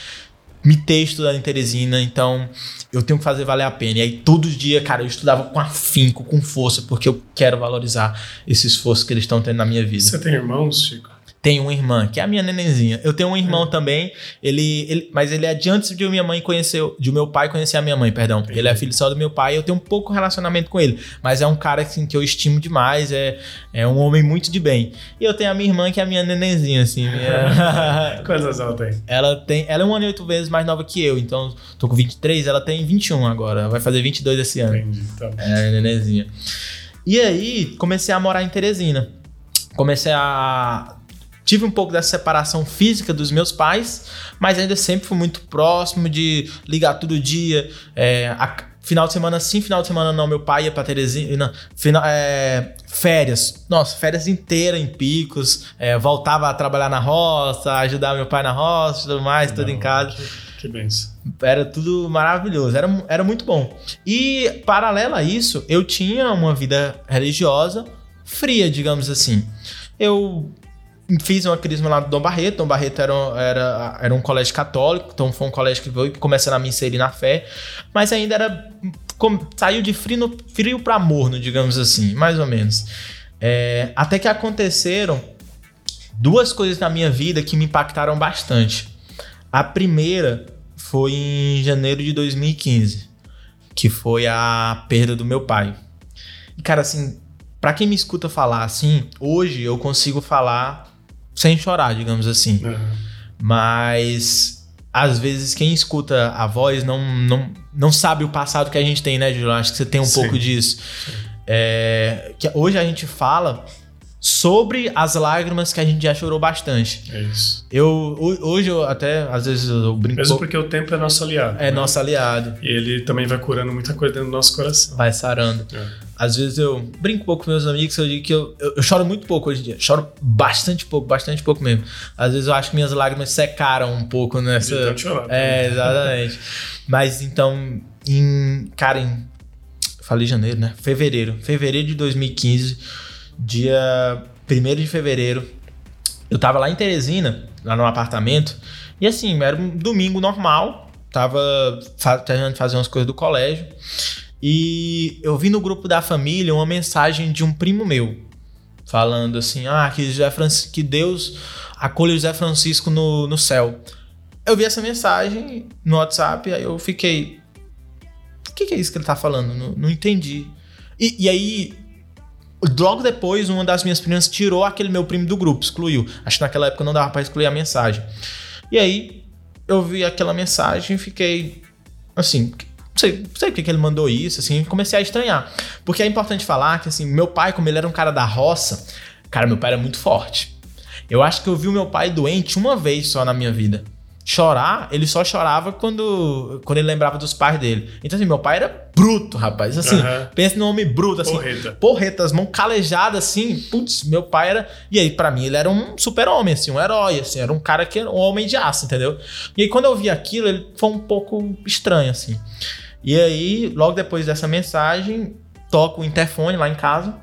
me ter estudado em Teresina, então eu tenho que fazer valer a pena. E aí, todos os dias, cara, eu estudava com afinco, com força, porque eu quero valorizar esse esforço que eles estão tendo na minha vida. Você tem irmãos, Chico? Tenho uma irmã, que é a minha nenenzinha. Eu tenho um irmão é. também, ele, ele, mas ele é de antes de minha mãe conhecer, de meu pai conhecer a minha mãe, perdão. Entendi. Ele é filho só do meu pai, eu tenho um pouco relacionamento com ele, mas é um cara assim, que eu estimo demais, é, é um homem muito de bem. E eu tenho a minha irmã, que é a minha nenenzinha, assim. Minha... Quantas ela tem? Ela tem, ela é um ano e oito vezes mais nova que eu, então tô com 23, ela tem 21 agora, vai fazer 22 esse ano. Entendi, tá bom. É, nenenzinha. E aí, comecei a morar em Teresina. Comecei a tive um pouco dessa separação física dos meus pais, mas ainda sempre fui muito próximo de ligar todo dia. É, a, final de semana sim, final de semana não. Meu pai ia pra Terezinha. Não, final, é, férias. Nossa, férias inteiras em picos. É, voltava a trabalhar na roça, ajudar meu pai na roça e tudo mais, não, tudo em casa. Que, que benção. Era tudo maravilhoso, era, era muito bom. E, paralelo a isso, eu tinha uma vida religiosa fria, digamos assim. Eu fiz uma crisma lá do Dom Barreto. Dom Barreto era, era, era um colégio católico, então foi um colégio que foi começando a me inserir na fé, mas ainda era. Com, saiu de frio, frio para morno, digamos assim, mais ou menos. É, até que aconteceram duas coisas na minha vida que me impactaram bastante. A primeira foi em janeiro de 2015, que foi a perda do meu pai. E, cara, assim, para quem me escuta falar assim, hoje eu consigo falar sem chorar, digamos assim. Uhum. Mas às vezes quem escuta a voz não, não, não sabe o passado que a gente tem, né, Júlio? Acho que você tem um Sim. pouco disso. É, que hoje a gente fala sobre as lágrimas que a gente já chorou bastante. É isso. Eu, hoje eu até, às vezes eu brinco... Mesmo porque o tempo é nosso aliado. É né? nosso aliado. E ele também vai curando muita coisa dentro do nosso coração. Vai sarando. É. Às vezes eu brinco um pouco com meus amigos, eu digo que eu, eu, eu, choro muito pouco hoje em dia. Choro bastante pouco, bastante pouco mesmo. Às vezes eu acho que minhas lágrimas secaram um pouco nessa... Chorar, é, exatamente. Mas então, em... Cara, em... Falei janeiro, né? Fevereiro. Fevereiro de 2015 dia 1 de fevereiro. Eu tava lá em Teresina, lá no apartamento, e assim, era um domingo normal, tava terminando de fazer umas coisas do colégio, e eu vi no grupo da família uma mensagem de um primo meu, falando assim: ah, que, José Francisco, que Deus acolhe José Francisco no, no céu. Eu vi essa mensagem no WhatsApp, aí eu fiquei. O que, que é isso que ele tá falando? Não, não entendi. E, e aí Logo depois, uma das minhas primas tirou aquele meu primo do grupo, excluiu. Acho que naquela época não dava para excluir a mensagem. E aí, eu vi aquela mensagem e fiquei assim, não sei, não sei porque que ele mandou isso, assim, comecei a estranhar. Porque é importante falar que, assim, meu pai, como ele era um cara da roça, cara, meu pai era muito forte. Eu acho que eu vi o meu pai doente uma vez só na minha vida chorar, ele só chorava quando, quando ele lembrava dos pais dele. Então, assim, meu pai era bruto, rapaz. Assim, uhum. pensa num homem bruto, assim. Porreta. Porreta, as mãos calejadas, assim. Putz, meu pai era. E aí, para mim, ele era um super-homem, assim, um herói, assim. Era um cara que era um homem de aço, entendeu? E aí, quando eu vi aquilo, ele foi um pouco estranho, assim. E aí, logo depois dessa mensagem, toco o interfone lá em casa.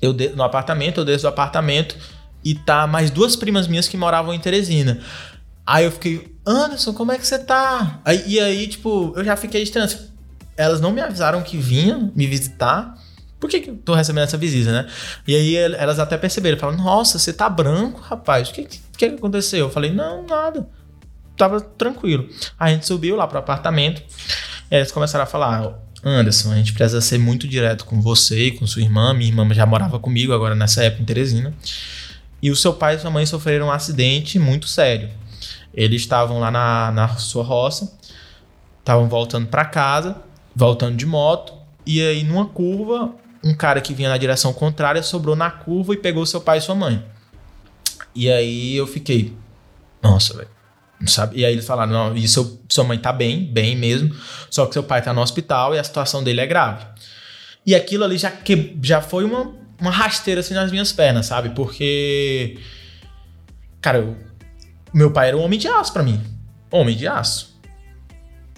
Eu de... no apartamento, eu desço do apartamento e tá mais duas primas minhas que moravam em Teresina. Aí eu fiquei, Anderson, como é que você tá? Aí, e aí, tipo, eu já fiquei estranho. Elas não me avisaram que vinham me visitar. Por que, que eu tô recebendo essa visita, né? E aí elas até perceberam, falaram, nossa, você tá branco, rapaz. O que, que, que aconteceu? Eu falei, não, nada. Tava tranquilo. A gente subiu lá pro apartamento. Eles começaram a falar, Anderson, a gente precisa ser muito direto com você e com sua irmã. Minha irmã já morava comigo agora nessa época em Teresina. E o seu pai e sua mãe sofreram um acidente muito sério. Eles estavam lá na, na sua roça, estavam voltando para casa, voltando de moto, e aí numa curva, um cara que vinha na direção contrária sobrou na curva e pegou seu pai e sua mãe. E aí eu fiquei, nossa, velho. Sabe? E aí eles falaram: não, e seu, sua mãe tá bem, bem mesmo, só que seu pai tá no hospital e a situação dele é grave. E aquilo ali já, que, já foi uma, uma rasteira assim nas minhas pernas, sabe? Porque. Cara, eu meu pai era um homem de aço para mim. Homem de aço.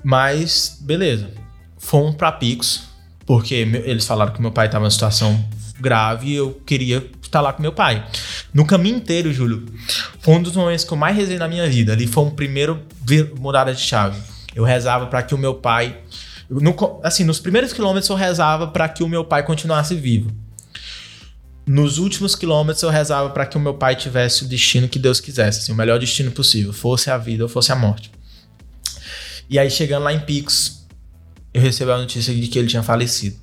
Mas, beleza. Fomos pra Picos, porque eles falaram que meu pai tava em uma situação grave e eu queria estar lá com meu pai. No caminho inteiro, Júlio, foi um dos momentos que eu mais rezei na minha vida. Ali foi um primeiro mudada de chave. Eu rezava para que o meu pai. No, assim, nos primeiros quilômetros eu rezava para que o meu pai continuasse vivo. Nos últimos quilômetros eu rezava para que o meu pai tivesse o destino que Deus quisesse, assim, o melhor destino possível, fosse a vida ou fosse a morte. E aí chegando lá em Picos, eu recebi a notícia de que ele tinha falecido.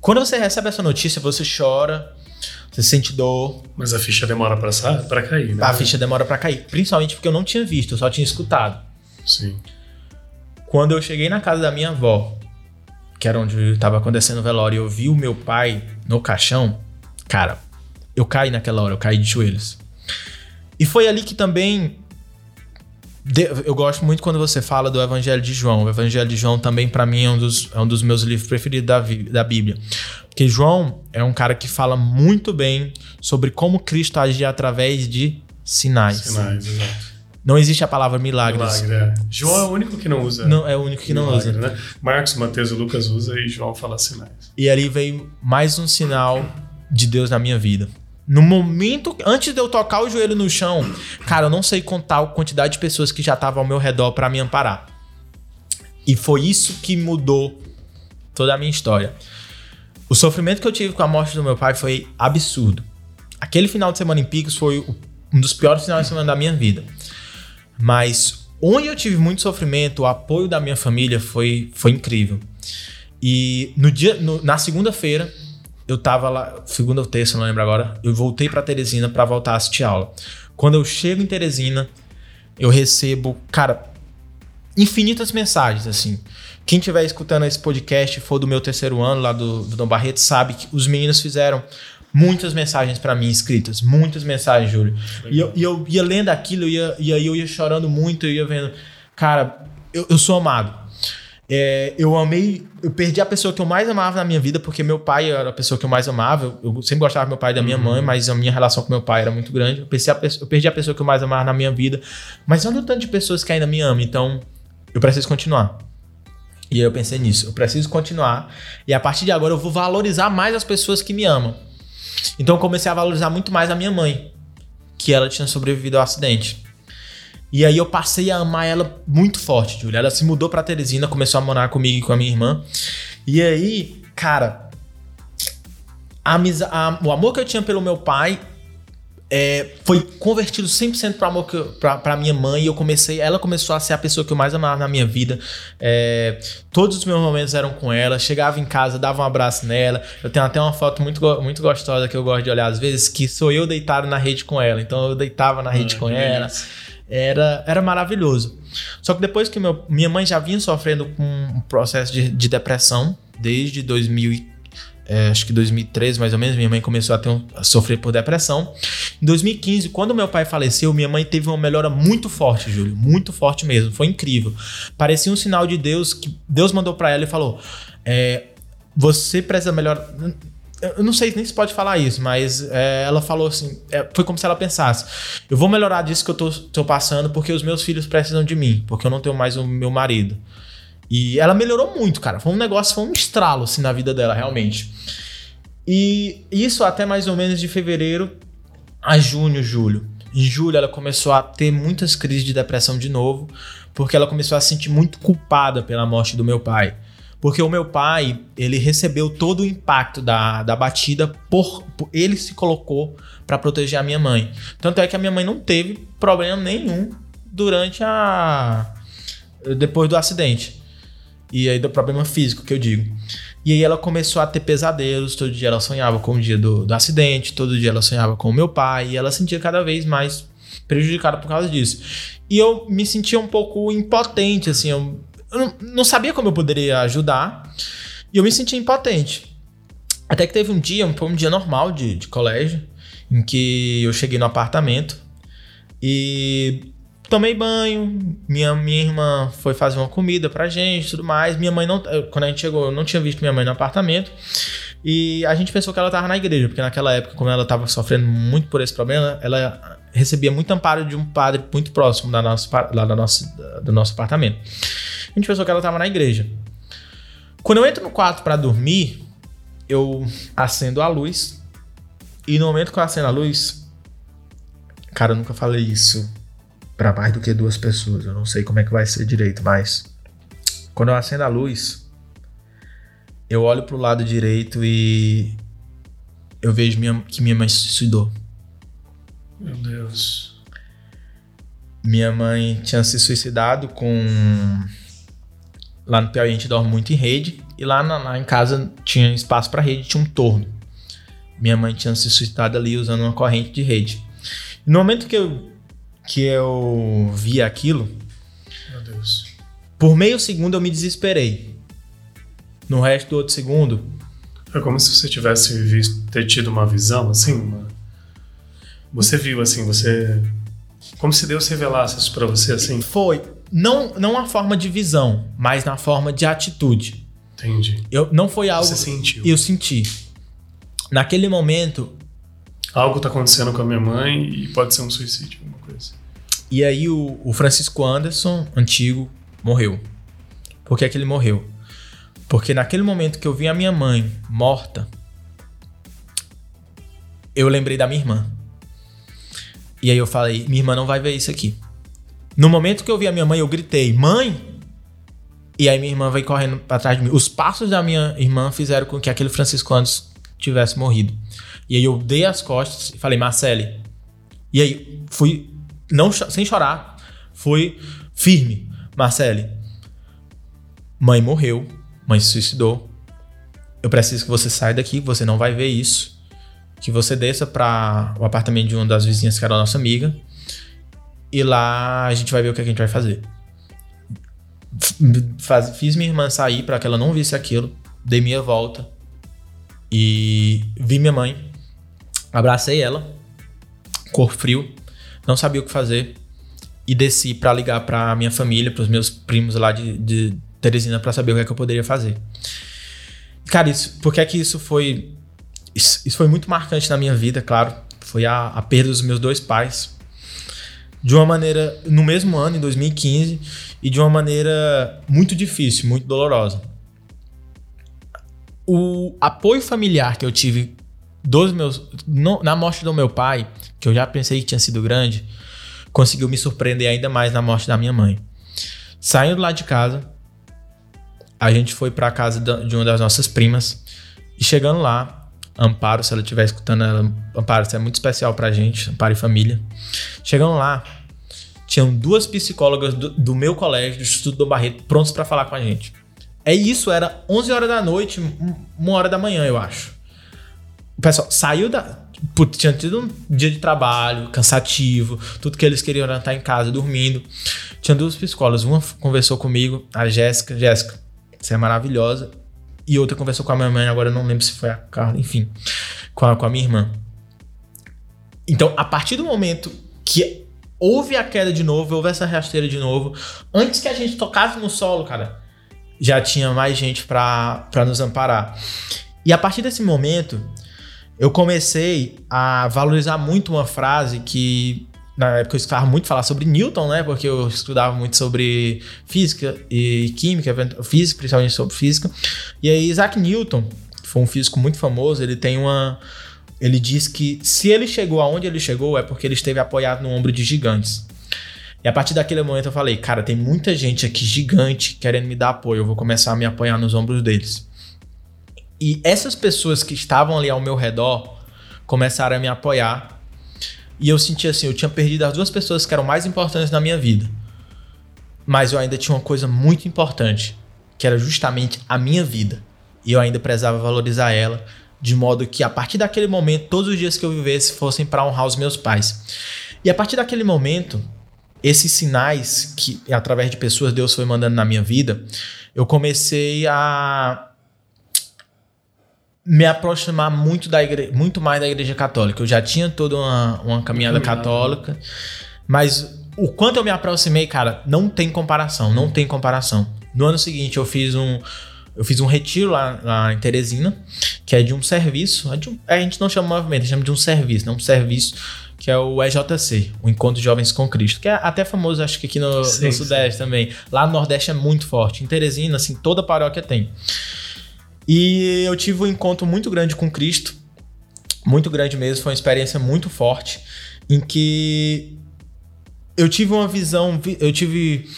Quando você recebe essa notícia, você chora, você sente dor. Mas a ficha demora para cair, né? A ficha demora para cair, principalmente porque eu não tinha visto, eu só tinha escutado. Sim. Quando eu cheguei na casa da minha avó, que era onde estava acontecendo o velório, e eu vi o meu pai no caixão, Cara, eu caí naquela hora, eu caí de joelhos. E foi ali que também eu gosto muito quando você fala do Evangelho de João. O Evangelho de João também, para mim, é um, dos, é um dos meus livros preferidos da, da Bíblia. Porque João é um cara que fala muito bem sobre como Cristo agia através de sinais. Sinais, exato. Não existe a palavra milagres. Milagre, é. João é o único que não usa. Não, é o único que não milagre, usa. Né? Marcos, Mateus e Lucas usa e João fala sinais. E ali veio mais um sinal de Deus na minha vida. No momento, antes de eu tocar o joelho no chão, cara, eu não sei contar a quantidade de pessoas que já estavam ao meu redor para me amparar. E foi isso que mudou toda a minha história. O sofrimento que eu tive com a morte do meu pai foi absurdo. Aquele final de semana em Picos foi um dos piores finais de semana da minha vida. Mas onde eu tive muito sofrimento, o apoio da minha família foi, foi incrível. E no dia, no, na segunda-feira, eu tava lá, segunda ou terça, não lembro agora, eu voltei para Teresina para voltar a assistir aula. Quando eu chego em Teresina, eu recebo, cara, infinitas mensagens, assim. Quem estiver escutando esse podcast for do meu terceiro ano lá do, do Dom Barreto, sabe que os meninos fizeram muitas mensagens para mim escritas, muitas mensagens, Júlio. E eu, e eu, ia lendo aquilo, e aí eu ia chorando muito, eu ia vendo, cara, eu, eu sou amado. É, eu amei, eu perdi a pessoa que eu mais amava na minha vida, porque meu pai era a pessoa que eu mais amava. Eu, eu sempre gostava do meu pai e da minha uhum. mãe, mas a minha relação com meu pai era muito grande. Eu perdi, a, eu perdi a pessoa que eu mais amava na minha vida, mas não do tanto de pessoas que ainda me amam, então eu preciso continuar. E aí eu pensei nisso, eu preciso continuar. E a partir de agora eu vou valorizar mais as pessoas que me amam. Então eu comecei a valorizar muito mais a minha mãe, que ela tinha sobrevivido ao acidente. E aí eu passei a amar ela muito forte, Julia. Ela se mudou pra Teresina, começou a morar comigo e com a minha irmã. E aí, cara, a, a, o amor que eu tinha pelo meu pai é, foi convertido 100% para amor para minha mãe e eu comecei, ela começou a ser a pessoa que eu mais amava na minha vida. É, todos os meus momentos eram com ela. Chegava em casa, dava um abraço nela. Eu tenho até uma foto muito, muito gostosa que eu gosto de olhar às vezes, que sou eu deitado na rede com ela. Então eu deitava na rede ah, com ela. Beleza. Era, era maravilhoso. Só que depois que meu, minha mãe já vinha sofrendo com um processo de, de depressão, desde 2000, é, acho que 2013 mais ou menos, minha mãe começou a, ter um, a sofrer por depressão. Em 2015, quando meu pai faleceu, minha mãe teve uma melhora muito forte, Júlio, muito forte mesmo, foi incrível. Parecia um sinal de Deus que Deus mandou para ela e falou: é, você precisa melhorar eu não sei nem se pode falar isso, mas é, ela falou assim: é, foi como se ela pensasse: eu vou melhorar disso que eu tô, tô, passando porque os meus filhos precisam de mim, porque eu não tenho mais o meu marido. E ela melhorou muito, cara. Foi um negócio, foi um estralo assim na vida dela, realmente. E isso até mais ou menos de fevereiro a junho, julho. Em julho ela começou a ter muitas crises de depressão de novo, porque ela começou a se sentir muito culpada pela morte do meu pai. Porque o meu pai, ele recebeu todo o impacto da, da batida por, por ele se colocou para proteger a minha mãe. Tanto é que a minha mãe não teve problema nenhum durante a depois do acidente. E aí do problema físico que eu digo. E aí ela começou a ter pesadelos, todo dia ela sonhava com o dia do, do acidente, todo dia ela sonhava com o meu pai, e ela sentia cada vez mais prejudicada por causa disso. E eu me sentia um pouco impotente, assim, eu, eu não, sabia como eu poderia ajudar. E eu me sentia impotente. Até que teve um dia, foi um dia normal de, de colégio, em que eu cheguei no apartamento e tomei banho. Minha, minha irmã foi fazer uma comida pra gente tudo mais. Minha mãe não. Quando a gente chegou, eu não tinha visto minha mãe no apartamento. E a gente pensou que ela tava na igreja, porque naquela época, como ela tava sofrendo muito por esse problema, ela recebia muito amparo de um padre muito próximo da nossa, lá da nossa, do nosso apartamento. A gente pensou que ela estava na igreja. Quando eu entro no quarto para dormir, eu acendo a luz. E no momento que eu acendo a luz, cara, eu nunca falei isso para mais do que duas pessoas. Eu não sei como é que vai ser direito, mas quando eu acendo a luz, eu olho pro lado direito e eu vejo minha, que minha mãe se suicidou. Meu Deus. Minha mãe tinha se suicidado com Lá no Piauí a gente dorme muito em rede. E lá, na, lá em casa tinha espaço para rede, tinha um torno. Minha mãe tinha se suicidado ali usando uma corrente de rede. no momento que eu, que eu vi aquilo, Meu Deus. por meio segundo eu me desesperei. No resto do outro segundo. É como se você tivesse visto, ter tido uma visão assim, uma... Você viu assim, você Como se Deus revelasse isso para você assim? Foi. Não, não a forma de visão, mas na forma de atitude. Entendi. Eu, não foi algo. Você sentiu. Eu senti. Naquele momento. Algo tá acontecendo com a minha mãe e pode ser um suicídio, alguma coisa. E aí o, o Francisco Anderson, antigo, morreu. Por que, é que ele morreu? Porque naquele momento que eu vi a minha mãe morta, eu lembrei da minha irmã. E aí eu falei, minha irmã não vai ver isso aqui. No momento que eu vi a minha mãe, eu gritei, mãe! E aí minha irmã veio correndo para trás de mim. Os passos da minha irmã fizeram com que aquele Francisco Anderson tivesse morrido. E aí eu dei as costas e falei, Marcele. E aí fui, não sem chorar, fui firme. Marcele, mãe morreu, mãe se suicidou. Eu preciso que você saia daqui, você não vai ver isso que você desça para o apartamento de uma das vizinhas que era nossa amiga e lá a gente vai ver o que a gente vai fazer. Faz, fiz minha irmã sair para que ela não visse aquilo, dei minha volta e vi minha mãe, abracei ela, cor frio, não sabia o que fazer e desci para ligar para minha família, para os meus primos lá de, de Teresina para saber o que, é que eu poderia fazer. Cara, isso, por que é que isso foi isso, isso foi muito marcante na minha vida, claro. Foi a, a perda dos meus dois pais. De uma maneira, no mesmo ano, em 2015, e de uma maneira muito difícil, muito dolorosa. O apoio familiar que eu tive dos meus no, na morte do meu pai, que eu já pensei que tinha sido grande, conseguiu me surpreender ainda mais na morte da minha mãe. Saindo lá de casa, a gente foi para casa de uma das nossas primas e chegando lá, Amparo, se ela estiver escutando, ela, Amparo, isso é muito especial pra gente, Amparo e família. Chegando lá, tinham duas psicólogas do, do meu colégio, do Instituto do Barreto, prontos para falar com a gente. É isso, era 11 horas da noite, uma hora da manhã, eu acho. O pessoal saiu da. Putz, tinha tido um dia de trabalho, cansativo, tudo que eles queriam era estar em casa, dormindo. Tinha duas psicólogas, uma conversou comigo, a Jéssica. Jéssica, você é maravilhosa e outra conversou com a minha mãe, agora não lembro se foi a Carla, enfim, com a, com a minha irmã. Então, a partir do momento que houve a queda de novo, houve essa rasteira de novo, antes que a gente tocasse no solo, cara, já tinha mais gente para nos amparar. E a partir desse momento, eu comecei a valorizar muito uma frase que na época eu escutava muito falar sobre Newton, né? Porque eu estudava muito sobre física e química, física, principalmente sobre física. E aí Isaac Newton, que foi um físico muito famoso, ele tem uma ele diz que se ele chegou aonde ele chegou é porque ele esteve apoiado no ombro de gigantes. E a partir daquele momento eu falei, cara, tem muita gente aqui gigante querendo me dar apoio, eu vou começar a me apoiar nos ombros deles. E essas pessoas que estavam ali ao meu redor começaram a me apoiar e eu senti assim, eu tinha perdido as duas pessoas que eram mais importantes na minha vida. Mas eu ainda tinha uma coisa muito importante, que era justamente a minha vida. E eu ainda precisava valorizar ela, de modo que a partir daquele momento, todos os dias que eu vivesse fossem para honrar os meus pais. E a partir daquele momento, esses sinais que através de pessoas Deus foi mandando na minha vida, eu comecei a me aproximar muito da igreja, muito mais da igreja católica. Eu já tinha toda uma, uma caminhada católica, mas o quanto eu me aproximei, cara, não tem comparação, não tem comparação. No ano seguinte eu fiz um eu fiz um retiro lá, lá em Teresina, que é de um serviço, é de um, a gente não chama movimento, a gente chama de um serviço, não um serviço que é o EJC, o Encontro de Jovens com Cristo, que é até famoso, acho que aqui no, sim, no Sudeste sim. também. Lá no Nordeste é muito forte. Em Teresina, assim, toda paróquia tem. E eu tive um encontro muito grande com Cristo, muito grande mesmo, foi uma experiência muito forte, em que eu tive uma visão, eu tive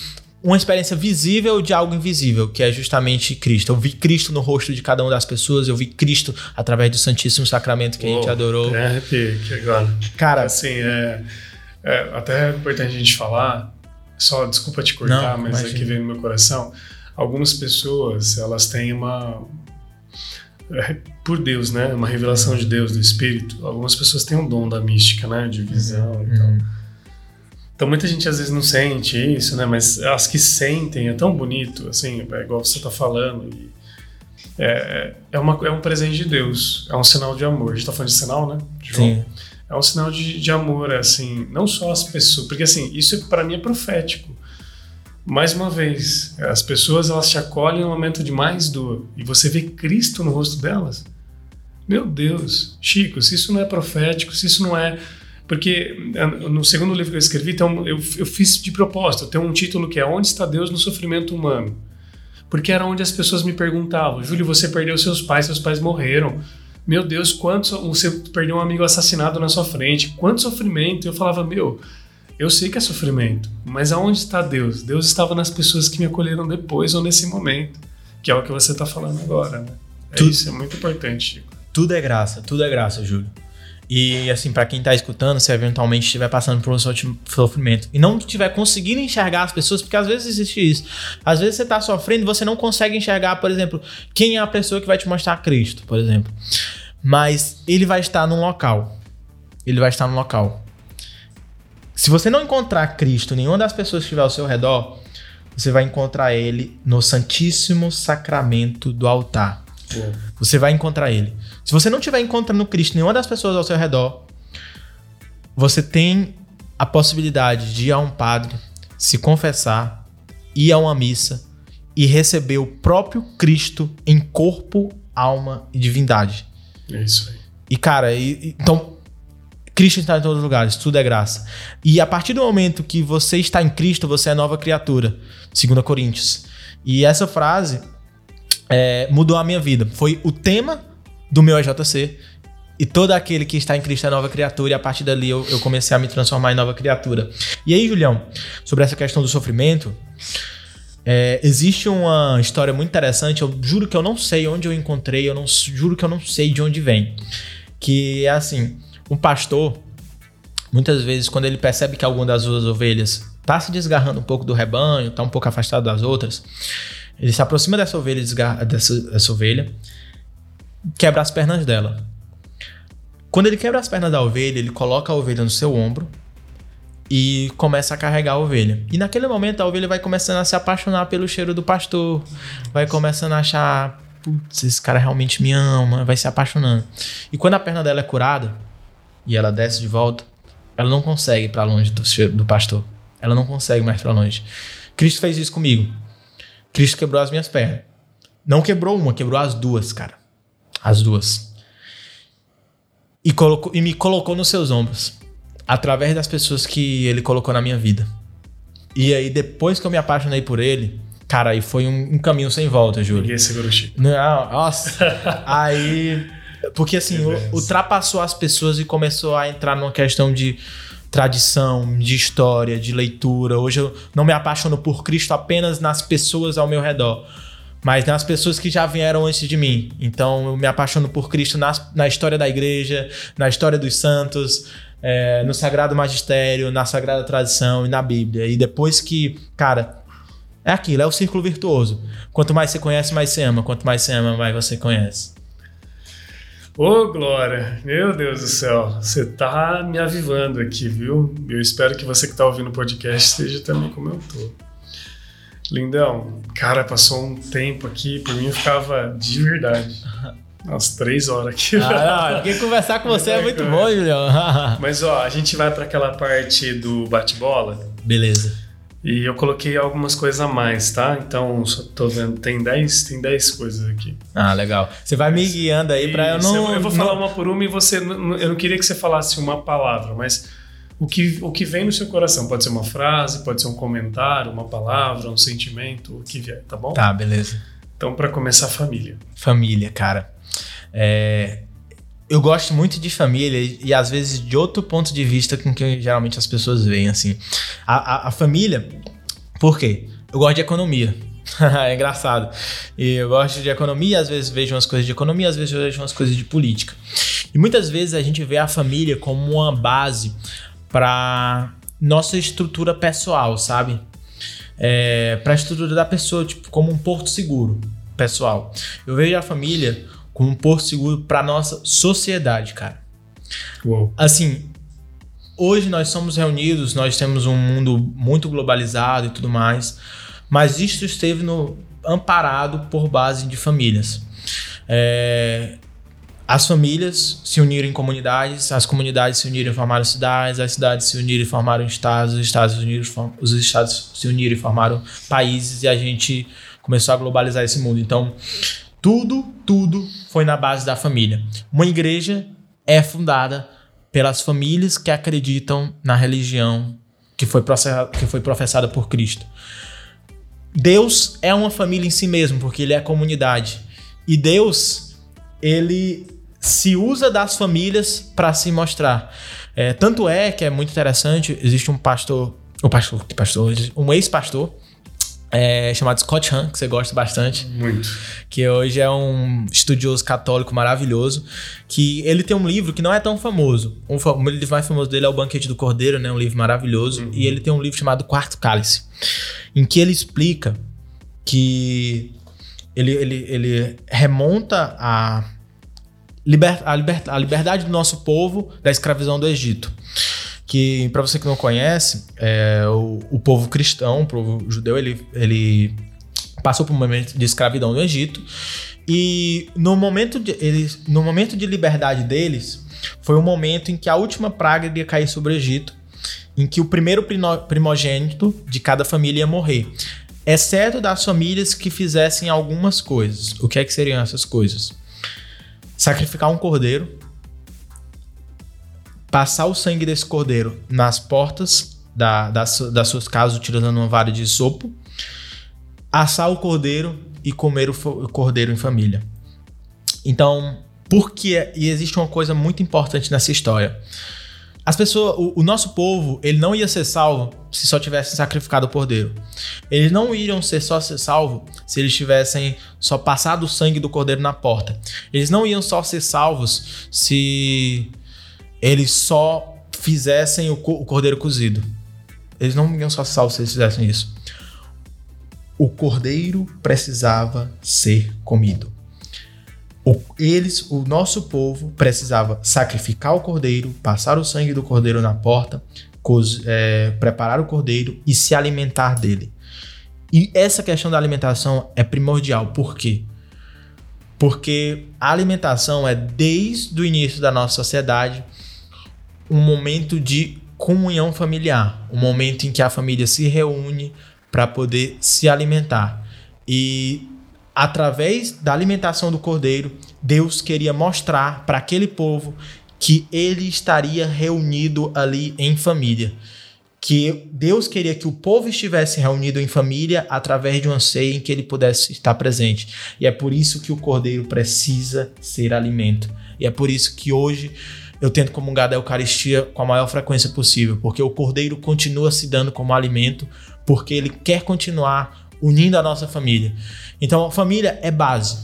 uma experiência visível de algo invisível, que é justamente Cristo. Eu vi Cristo no rosto de cada uma das pessoas, eu vi Cristo através do Santíssimo Sacramento que a gente adorou. É, aqui agora. Cara, assim, é, é, até é importante a gente falar, só desculpa te cortar, não, mas imagina. aqui vem no meu coração. Algumas pessoas, elas têm uma, é, por Deus, né? Uma revelação de Deus, do Espírito. Algumas pessoas têm um dom da mística, né? De visão uhum. e tal. Então muita gente às vezes não sente isso, né? Mas as que sentem é tão bonito, assim, é igual você está falando. é, é, uma, é um presente de Deus, é um sinal de amor. A gente está falando de sinal, né? De Sim. É um sinal de, de amor, assim, não só as pessoas, porque assim, isso para mim é profético. Mais uma vez, as pessoas elas te acolhem no momento de mais dor e você vê Cristo no rosto delas. Meu Deus, Chico, se isso não é profético, se isso não é porque eh, no segundo livro que eu escrevi, então, eu, eu fiz de propósito, tem um título que é Onde está Deus no sofrimento humano? Porque era onde as pessoas me perguntavam, Júlio, você perdeu seus pais, seus pais morreram. Meu Deus, quanto você perdeu um amigo assassinado na sua frente, quanto sofrimento. Eu falava, meu, eu sei que é sofrimento, mas aonde está Deus? Deus estava nas pessoas que me acolheram depois ou nesse momento, que é o que você está falando agora, né? É tudo, isso, é muito importante, Chico. Tudo é graça, tudo é graça, Júlio. E assim, para quem tá escutando, se eventualmente estiver passando por um sofrimento e não estiver conseguindo enxergar as pessoas, porque às vezes existe isso. Às vezes você tá sofrendo e você não consegue enxergar, por exemplo, quem é a pessoa que vai te mostrar Cristo, por exemplo. Mas ele vai estar num local. Ele vai estar no local. Se você não encontrar Cristo, nenhuma das pessoas que estiver ao seu redor, você vai encontrar ele no Santíssimo Sacramento do altar. Você vai encontrar ele. Se você não estiver encontrando Cristo, nenhuma das pessoas ao seu redor, você tem a possibilidade de ir a um padre, se confessar, ir a uma missa e receber o próprio Cristo em corpo, alma e divindade. É isso aí. E cara, e, então Cristo está em todos os lugares, tudo é graça. E a partir do momento que você está em Cristo, você é nova criatura. 2 Coríntios. E essa frase é, mudou a minha vida. Foi o tema do meu EJC. E todo aquele que está em Cristo é nova criatura, e a partir dali eu, eu comecei a me transformar em nova criatura. E aí, Julião, sobre essa questão do sofrimento, é, existe uma história muito interessante. Eu juro que eu não sei onde eu encontrei, eu não juro que eu não sei de onde vem. Que é assim: um pastor, muitas vezes, quando ele percebe que alguma das suas ovelhas está se desgarrando um pouco do rebanho, está um pouco afastado das outras, ele se aproxima dessa ovelha, desgarra, dessa, dessa ovelha, quebra as pernas dela. Quando ele quebra as pernas da ovelha, ele coloca a ovelha no seu ombro e começa a carregar a ovelha. E naquele momento a ovelha vai começando a se apaixonar pelo cheiro do pastor, vai começando a achar, putz, esse cara realmente me ama, vai se apaixonando. E quando a perna dela é curada e ela desce de volta, ela não consegue ir para longe do do pastor. Ela não consegue mais para longe. Cristo fez isso comigo. Cristo quebrou as minhas pernas. Não quebrou uma, quebrou as duas, cara. As duas. E, colocou, e me colocou nos seus ombros. Através das pessoas que ele colocou na minha vida. E aí, depois que eu me apaixonei por ele, cara, aí foi um, um caminho sem volta, Júlio. Ninguém segura o Chico. Não, nossa. aí. Porque assim, ultrapassou as pessoas e começou a entrar numa questão de tradição, de história, de leitura. Hoje eu não me apaixono por Cristo apenas nas pessoas ao meu redor, mas nas pessoas que já vieram antes de mim. Então eu me apaixono por Cristo na, na história da igreja, na história dos santos, é, no Sagrado Magistério, na Sagrada Tradição e na Bíblia. E depois que, cara, é aquilo, é o círculo virtuoso. Quanto mais você conhece, mais você ama. Quanto mais você ama, mais você conhece. Ô, oh, Glória, meu Deus do céu, você tá me avivando aqui, viu? Eu espero que você que tá ouvindo o podcast esteja também como eu tô. Lindão, cara, passou um tempo aqui, por mim eu ficava de verdade. Umas três horas aqui. Ah, não, porque conversar com você é muito bom, Julião. Mas ó, a gente vai para aquela parte do bate-bola. Beleza. E eu coloquei algumas coisas a mais, tá? Então, só tô vendo, tem 10 tem dez coisas aqui. Ah, legal. Você vai me guiando aí para eu não. Eu vou falar uma por uma e você. Eu não queria que você falasse uma palavra, mas o que, o que vem no seu coração. Pode ser uma frase, pode ser um comentário, uma palavra, um sentimento, o que vier, tá bom? Tá, beleza. Então, para começar, família. Família, cara. É, eu gosto muito de família e às vezes de outro ponto de vista com que geralmente as pessoas veem, assim. A, a, a família, por quê? Eu gosto de economia. é engraçado. E eu gosto de economia, às vezes vejo umas coisas de economia, às vezes vejo umas coisas de política. E muitas vezes a gente vê a família como uma base para nossa estrutura pessoal, sabe? É, para a estrutura da pessoa, tipo, como um porto seguro pessoal. Eu vejo a família como um porto seguro para nossa sociedade, cara. Uou. Assim, hoje nós somos reunidos, nós temos um mundo muito globalizado e tudo mais, mas isso esteve no, amparado por base de famílias. É, as famílias se uniram em comunidades, as comunidades se uniram e formaram cidades, as cidades se uniram e formaram estados, os estados se uniram, os estados se uniram e formaram países e a gente começou a globalizar esse mundo. Então, tudo, tudo foi na base da família. Uma igreja é fundada pelas famílias que acreditam na religião que foi, que foi professada por Cristo. Deus é uma família em si mesmo, porque ele é comunidade. E Deus, ele se usa das famílias para se mostrar. É, tanto é que é muito interessante, existe um pastor, um pastor, pastor um ex-pastor, é, chamado Scott Hahn, que você gosta bastante. Muito. Que hoje é um estudioso católico maravilhoso. Que ele tem um livro que não é tão famoso. Um, o livro mais famoso dele é O Banquete do Cordeiro, né? Um livro maravilhoso. Uhum. E ele tem um livro chamado Quarto Cálice, em que ele explica que ele, ele, ele remonta a, liber, a, liber, a liberdade do nosso povo da escravidão do Egito que para você que não conhece, é, o, o, povo cristão, o povo judeu, ele, ele passou por um momento de escravidão no Egito e no momento de, eles, no momento de liberdade deles foi o momento em que a última praga iria cair sobre o Egito, em que o primeiro primogênito de cada família ia morrer, exceto das famílias que fizessem algumas coisas. O que é que seriam essas coisas? Sacrificar um cordeiro passar o sangue desse cordeiro nas portas da, das, das suas casas utilizando uma vara de sopo, assar o cordeiro e comer o cordeiro em família. Então, porque e existe uma coisa muito importante nessa história. As pessoas, o, o, nosso povo, ele não ia ser salvo se só tivesse sacrificado o cordeiro. Eles não iriam ser só ser salvo se eles tivessem só passado o sangue do cordeiro na porta. Eles não iam só ser salvos se eles só fizessem o, o cordeiro cozido. Eles não iam só se eles fizessem isso. O cordeiro precisava ser comido. O, eles, o nosso povo, precisava sacrificar o cordeiro, passar o sangue do cordeiro na porta, é, preparar o cordeiro e se alimentar dele. E essa questão da alimentação é primordial. Por quê? Porque a alimentação é desde o início da nossa sociedade um momento de comunhão familiar, um momento em que a família se reúne para poder se alimentar. E através da alimentação do cordeiro, Deus queria mostrar para aquele povo que ele estaria reunido ali em família. Que Deus queria que o povo estivesse reunido em família através de uma ceia em que ele pudesse estar presente. E é por isso que o cordeiro precisa ser alimento. E é por isso que hoje eu tento comungar da Eucaristia com a maior frequência possível, porque o cordeiro continua se dando como alimento, porque ele quer continuar unindo a nossa família. Então, a família é base.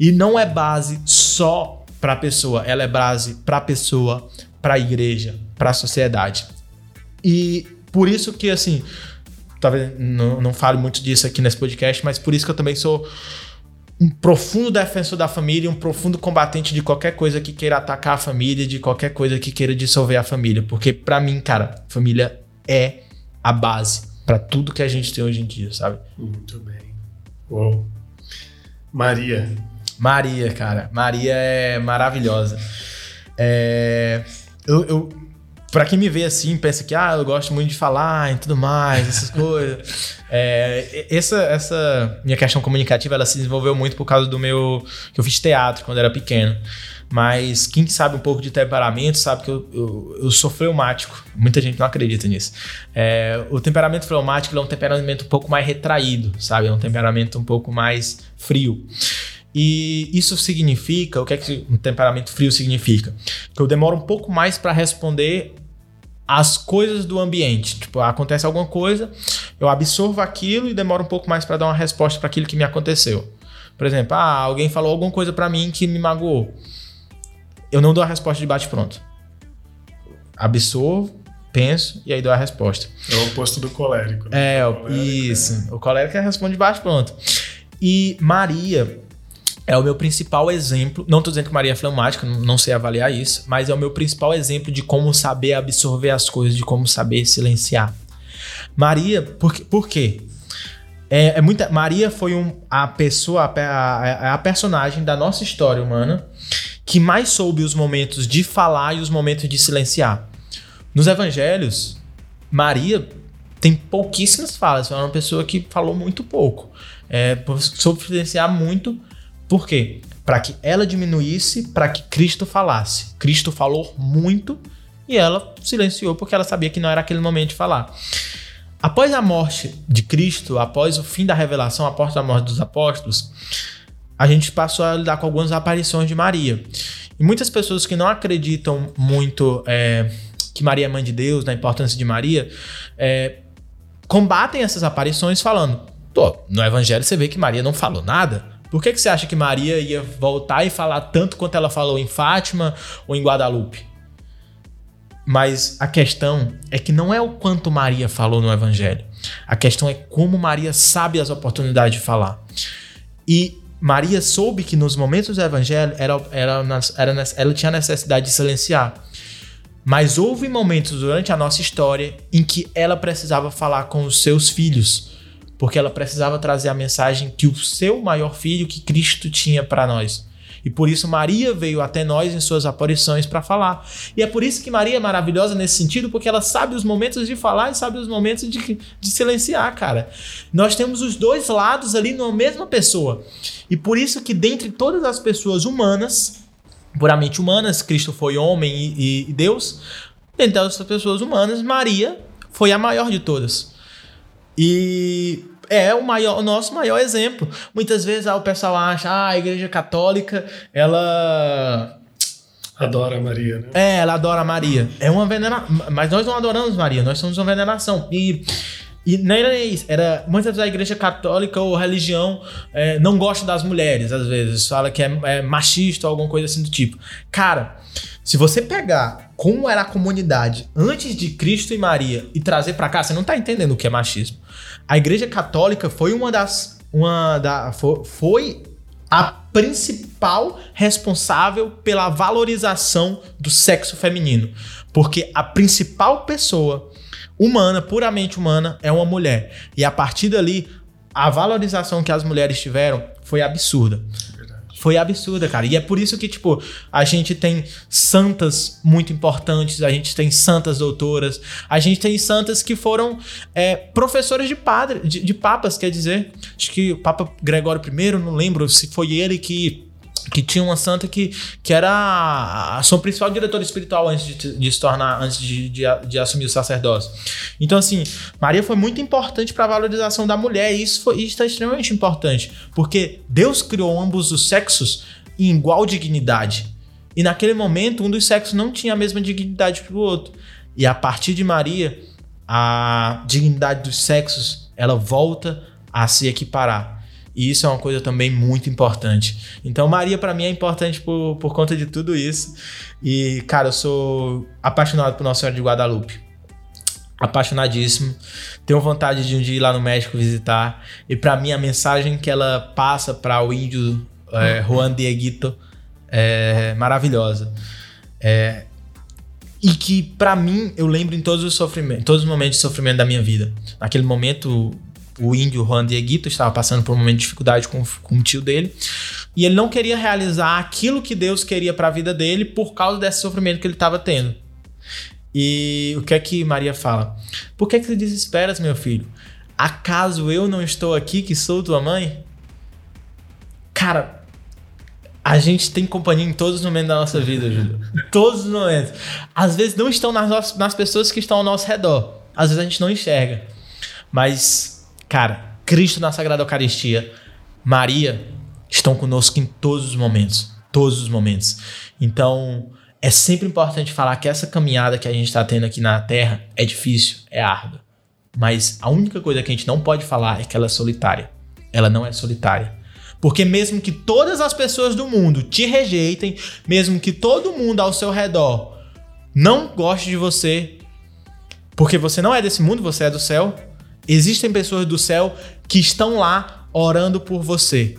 E não é base só para a pessoa, ela é base para a pessoa, para a igreja, para a sociedade. E por isso que, assim, talvez não, não fale muito disso aqui nesse podcast, mas por isso que eu também sou um profundo defensor da família, um profundo combatente de qualquer coisa que queira atacar a família, de qualquer coisa que queira dissolver a família, porque para mim, cara, família é a base para tudo que a gente tem hoje em dia, sabe? Muito bem. Uou. Maria. Maria, cara. Maria é maravilhosa. É... Eu, eu, Pra quem me vê assim, pensa que ah, eu gosto muito de falar e tudo mais, essas coisas. É, essa, essa minha questão comunicativa ela se desenvolveu muito por causa do meu. que eu fiz teatro quando era pequeno. Mas quem sabe um pouco de temperamento sabe que eu, eu, eu sou fleumático. Muita gente não acredita nisso. É, o temperamento fleumático é um temperamento um pouco mais retraído, sabe? É um temperamento um pouco mais frio. E isso significa, o que é que um temperamento frio significa? Que eu demoro um pouco mais para responder as coisas do ambiente. Tipo, acontece alguma coisa, eu absorvo aquilo e demoro um pouco mais para dar uma resposta para aquilo que me aconteceu. Por exemplo, ah, alguém falou alguma coisa para mim que me magoou. Eu não dou a resposta de bate-pronto. Absorvo, penso e aí dou a resposta. É o oposto do colérico. Né? É, o colérico, isso. É. O colérico é responde de bate-pronto. E Maria, é o meu principal exemplo. Não estou dizendo que Maria é fleumática, não sei avaliar isso, mas é o meu principal exemplo de como saber absorver as coisas, de como saber silenciar. Maria, por, por quê? É, é muita, Maria foi um, a pessoa, a, a, a personagem da nossa história humana que mais soube os momentos de falar e os momentos de silenciar. Nos evangelhos, Maria tem pouquíssimas falas, é uma pessoa que falou muito pouco. É, soube silenciar muito, por quê? Para que ela diminuísse, para que Cristo falasse. Cristo falou muito e ela silenciou porque ela sabia que não era aquele momento de falar. Após a morte de Cristo, após o fim da revelação, após a morte dos apóstolos, a gente passou a lidar com algumas aparições de Maria. E muitas pessoas que não acreditam muito é, que Maria é mãe de Deus, na importância de Maria, é, combatem essas aparições falando: Pô, no Evangelho você vê que Maria não falou nada. Por que, que você acha que Maria ia voltar e falar tanto quanto ela falou em Fátima ou em Guadalupe? Mas a questão é que não é o quanto Maria falou no Evangelho. A questão é como Maria sabe as oportunidades de falar. E Maria soube que nos momentos do Evangelho era, era, era, ela tinha necessidade de silenciar. Mas houve momentos durante a nossa história em que ela precisava falar com os seus filhos, porque ela precisava trazer a mensagem que o seu maior filho, que Cristo tinha para nós. E por isso Maria veio até nós em suas aparições para falar. E é por isso que Maria é maravilhosa nesse sentido, porque ela sabe os momentos de falar e sabe os momentos de, de silenciar, cara. Nós temos os dois lados ali na mesma pessoa. E por isso que dentre todas as pessoas humanas, puramente humanas, Cristo foi homem e, e Deus, dentre as pessoas humanas, Maria foi a maior de todas. E é o, maior, o nosso maior exemplo. Muitas vezes ah, o pessoal acha, ah, a igreja católica, ela. Adora Maria, né? É, ela adora Maria. É uma veneração. Mas nós não adoramos Maria, nós somos uma veneração. E. E não era isso, era muitas vezes a igreja católica ou religião é, não gosta das mulheres, às vezes, fala que é, é machista ou alguma coisa assim do tipo. Cara, se você pegar como era a comunidade antes de Cristo e Maria e trazer para cá, você não tá entendendo o que é machismo. A Igreja Católica foi uma das uma da foi a principal responsável pela valorização do sexo feminino, porque a principal pessoa humana, puramente humana, é uma mulher. E a partir dali, a valorização que as mulheres tiveram foi absurda foi absurda, cara. E é por isso que, tipo, a gente tem santas muito importantes, a gente tem santas doutoras, a gente tem santas que foram é, professores de padre, de, de papas, quer dizer. Acho que o Papa Gregório I, não lembro se foi ele que que tinha uma santa que, que era a, a sua principal diretora espiritual antes de, de se tornar, antes de, de, de, assumir o sacerdócio. Então, assim, Maria foi muito importante para a valorização da mulher, e isso, foi, isso é extremamente importante, porque Deus criou ambos os sexos em igual dignidade. E naquele momento, um dos sexos não tinha a mesma dignidade que o outro. E a partir de Maria, a dignidade dos sexos ela volta a se equiparar. E isso é uma coisa também muito importante. Então, Maria, para mim, é importante por, por conta de tudo isso. E, cara, eu sou apaixonado por Nossa Senhora de Guadalupe. Apaixonadíssimo. Tenho vontade de um dia ir lá no México visitar. E, para mim, a mensagem que ela passa para o índio é, Juan Dieguito é maravilhosa. É, e que para mim eu lembro em todos os sofrimentos, todos os momentos de sofrimento da minha vida. Naquele momento o índio Juan Dieguito estava passando por um momento de dificuldade com, com o tio dele. E ele não queria realizar aquilo que Deus queria para a vida dele por causa desse sofrimento que ele estava tendo. E o que é que Maria fala? Por que, que você desesperas, meu filho? Acaso eu não estou aqui que sou tua mãe? Cara, a gente tem companhia em todos os momentos da nossa vida, Júlio. todos os momentos. Às vezes não estão nas, nas pessoas que estão ao nosso redor. Às vezes a gente não enxerga. Mas Cara, Cristo na Sagrada Eucaristia, Maria estão conosco em todos os momentos. Todos os momentos. Então, é sempre importante falar que essa caminhada que a gente está tendo aqui na Terra é difícil, é árdua. Mas a única coisa que a gente não pode falar é que ela é solitária. Ela não é solitária. Porque mesmo que todas as pessoas do mundo te rejeitem, mesmo que todo mundo ao seu redor não goste de você, porque você não é desse mundo, você é do céu, Existem pessoas do céu que estão lá orando por você.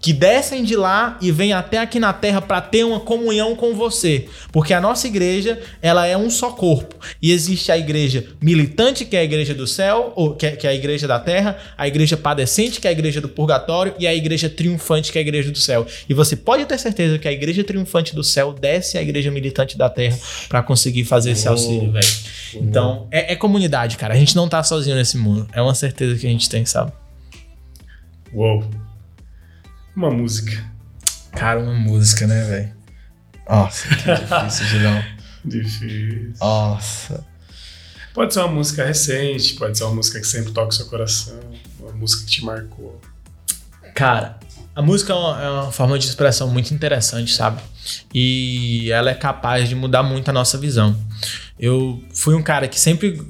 Que descem de lá e vêm até aqui na terra para ter uma comunhão com você, porque a nossa igreja ela é um só corpo e existe a igreja militante que é a igreja do céu ou que é, que é a igreja da terra, a igreja padecente que é a igreja do purgatório e a igreja triunfante que é a igreja do céu. E você pode ter certeza que a igreja triunfante do céu desce à igreja militante da terra para conseguir fazer esse auxílio, velho. Então é, é comunidade, cara. A gente não tá sozinho nesse mundo. É uma certeza que a gente tem, sabe? Uou. Uma música. Cara, uma música, né, velho? Nossa, que difícil, Julião. Difícil. Nossa. Pode ser uma música recente, pode ser uma música que sempre toca o seu coração, uma música que te marcou. Cara, a música é uma, é uma forma de expressão muito interessante, sabe? E ela é capaz de mudar muito a nossa visão. Eu fui um cara que sempre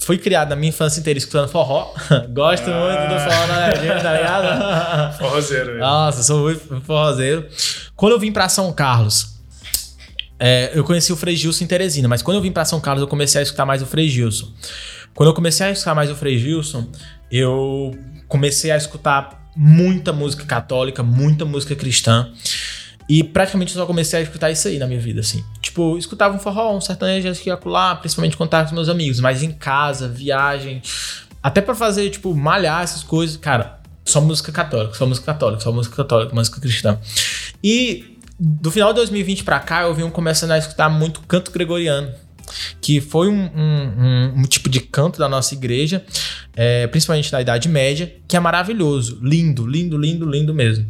foi criado na minha infância inteira escutando forró. Gosto Ah. muito do forró na legenda, tá ligado? Forrozeiro. velho. Nossa, sou muito forrozeiro. Quando eu vim pra São Carlos, é, eu conheci o Frei Gilson em Teresina, mas quando eu vim pra São Carlos, eu comecei a escutar mais o Frei Gilson. Quando eu comecei a escutar mais o Frei Gilson, eu comecei a escutar muita música católica, muita música cristã. E praticamente eu só comecei a escutar isso aí na minha vida, assim. Tipo, escutava um forró, um sertanejo aqui e acolá, principalmente tava com meus amigos, mas em casa, viagem, até pra fazer, tipo, malhar essas coisas, cara, só música católica, só música católica, só música católica, música cristã. E do final de 2020 pra cá, eu vim começando a escutar muito canto gregoriano. Que foi um, um- um- um tipo de canto da nossa igreja, é, principalmente da Idade Média, que é maravilhoso, lindo, lindo, lindo, lindo mesmo.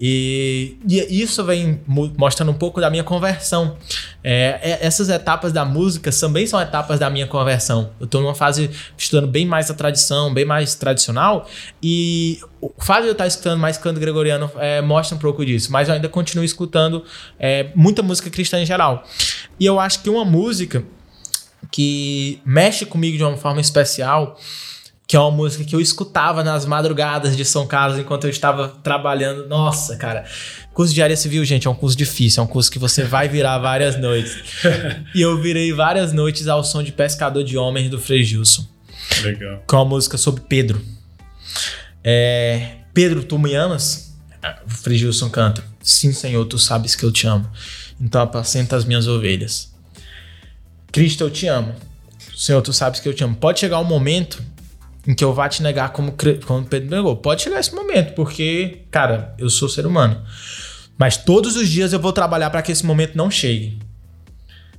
E, e isso vem mo- mostrando um pouco da minha conversão. É, é- essas etapas da música também são etapas da minha conversão. Eu tô numa fase estudando bem mais a tradição, bem mais tradicional, e o fato de eu estar escutando mais canto gregoriano é, mostra um pouco disso, mas eu ainda continuo escutando é, muita música cristã em geral. E eu acho que uma música que mexe comigo de uma forma especial que é uma música que eu escutava nas madrugadas de São Carlos enquanto eu estava trabalhando. Nossa, cara. Curso de área civil, gente, é um curso difícil, é um curso que você vai virar várias noites. e eu virei várias noites ao som de Pescador de Homens do Frei Gilson, Legal. que é uma música sobre Pedro. É, Pedro, tu me amas? O Frei Gilson canta. Sim, Senhor, tu sabes que eu te amo. Então apacenta as minhas ovelhas. Cristo, eu te amo. Senhor, tu sabes que eu te amo. Pode chegar um momento em que eu vá te negar como, como Pedro negou. Pode chegar esse momento, porque, cara, eu sou ser humano. Mas todos os dias eu vou trabalhar para que esse momento não chegue.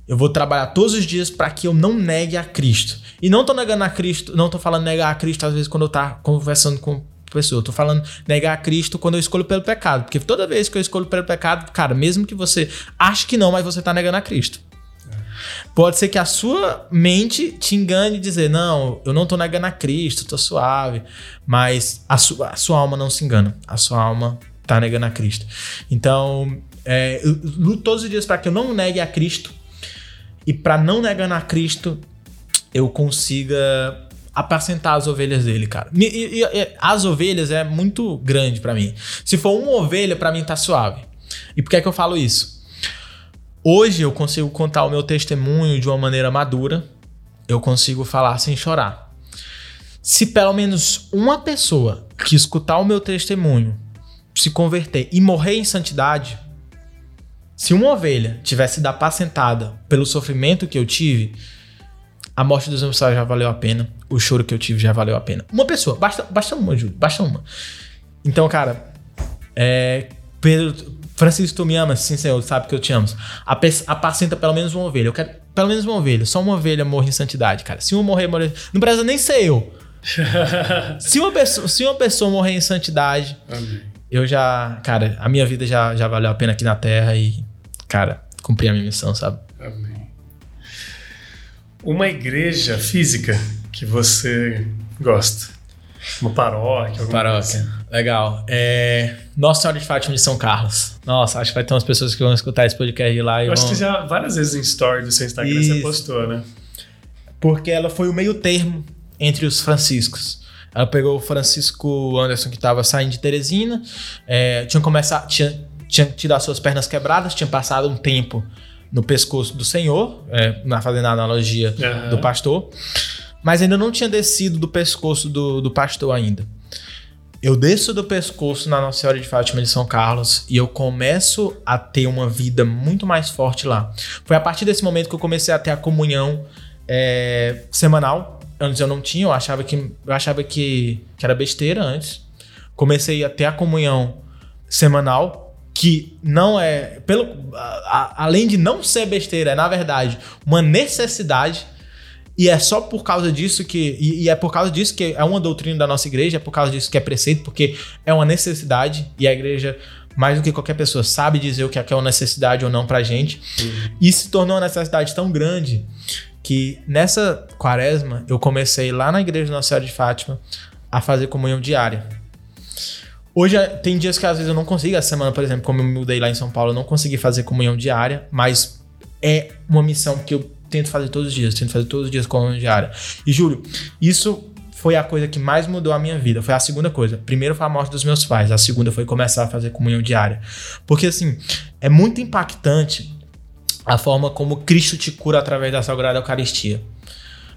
Eu vou trabalhar todos os dias para que eu não negue a Cristo. E não tô negando a Cristo, não tô falando negar a Cristo às vezes quando eu tá conversando com pessoa. Eu tô falando negar a Cristo quando eu escolho pelo pecado. Porque toda vez que eu escolho pelo pecado, cara, mesmo que você ache que não, mas você tá negando a Cristo. Pode ser que a sua mente te engane e dizer, não, eu não tô negando a Cristo, tô suave. Mas a sua, a sua alma não se engana. A sua alma tá negando a Cristo. Então, é, eu luto todos os dias para que eu não negue a Cristo. E para não negar a Cristo, eu consiga apacentar as ovelhas dele, cara. E, e- e- as ovelhas é muito grande para mim. Se for uma ovelha, para mim tá suave. E por que é que eu falo isso? Hoje eu consigo contar o meu testemunho de uma maneira madura. Eu consigo falar sem chorar. Se pelo menos uma pessoa que escutar o meu testemunho se converter e morrer em santidade, se uma ovelha tivesse sido apacentada pelo sofrimento que eu tive, a morte dos meus pais já valeu a pena. O choro que eu tive já valeu a pena. Uma pessoa, basta, basta uma, Júlio, basta uma. Então, cara, é, Pedro, Francisco, tu me amas? Sim, Senhor, sabe que eu te amo. Apacenta pelo menos uma ovelha. Eu quero pelo menos uma ovelha. Só uma ovelha morre em santidade, cara. Se uma morrer, morrer. Não precisa nem ser eu. se, uma pessoa, se uma pessoa morrer em santidade, Amém. eu já. Cara, a minha vida já, já valeu a pena aqui na Terra e, cara, cumpri a minha missão, sabe? Amém. Uma igreja física que você gosta. Uma paróquia, alguma coisa Paróquia. Legal. É... Nossa Senhora de Fátima de São Carlos. Nossa, acho que vai ter umas pessoas que vão escutar esse podcast de lá e Eu acho vão... que já várias vezes em story do seu Instagram você Isso. postou, né? Porque ela foi o meio termo entre os franciscos. Ela pegou o Francisco Anderson, que estava saindo de Teresina, é, tinha começado, tinha, tinha tido as suas pernas quebradas, tinha passado um tempo no pescoço do Senhor, é, na fazendo a analogia Aham. do pastor, mas ainda não tinha descido do pescoço do, do pastor ainda. eu desço do pescoço na Nossa Senhora de Fátima de São Carlos e eu começo a ter uma vida muito mais forte lá. Foi a partir desse momento que eu comecei a ter a comunhão é, semanal. Antes eu não tinha, eu achava que, eu achava que, que era besteira antes. Comecei a ter a comunhão semanal, que não é. pelo a, a, Além de não ser besteira, é na verdade uma necessidade e é só por causa disso que. E, e, é por causa disso que é uma doutrina da nossa igreja, é por causa disso que é preceito, porque é uma necessidade e a igreja, mais do que qualquer pessoa, sabe dizer o que é, é uma necessidade ou não pra gente. Uhum. E se tornou uma necessidade tão grande que nessa quaresma eu comecei lá na igreja Nossa Senhora de Fátima a fazer comunhão diária. Hoje tem dias que às vezes eu não consigo, essa semana, por exemplo, como eu mudei lá em São Paulo, eu não consegui fazer comunhão diária, mas é uma missão que eu tento fazer todos os dias, tento fazer todos os dias comunhão diária. E Júlio, isso foi a coisa que mais mudou a minha vida. Foi a segunda coisa. Primeiro foi a morte dos meus pais. A segunda foi começar a fazer comunhão diária. Porque, assim, é muito impactante a forma como Cristo te cura através da Sagrada Eucaristia.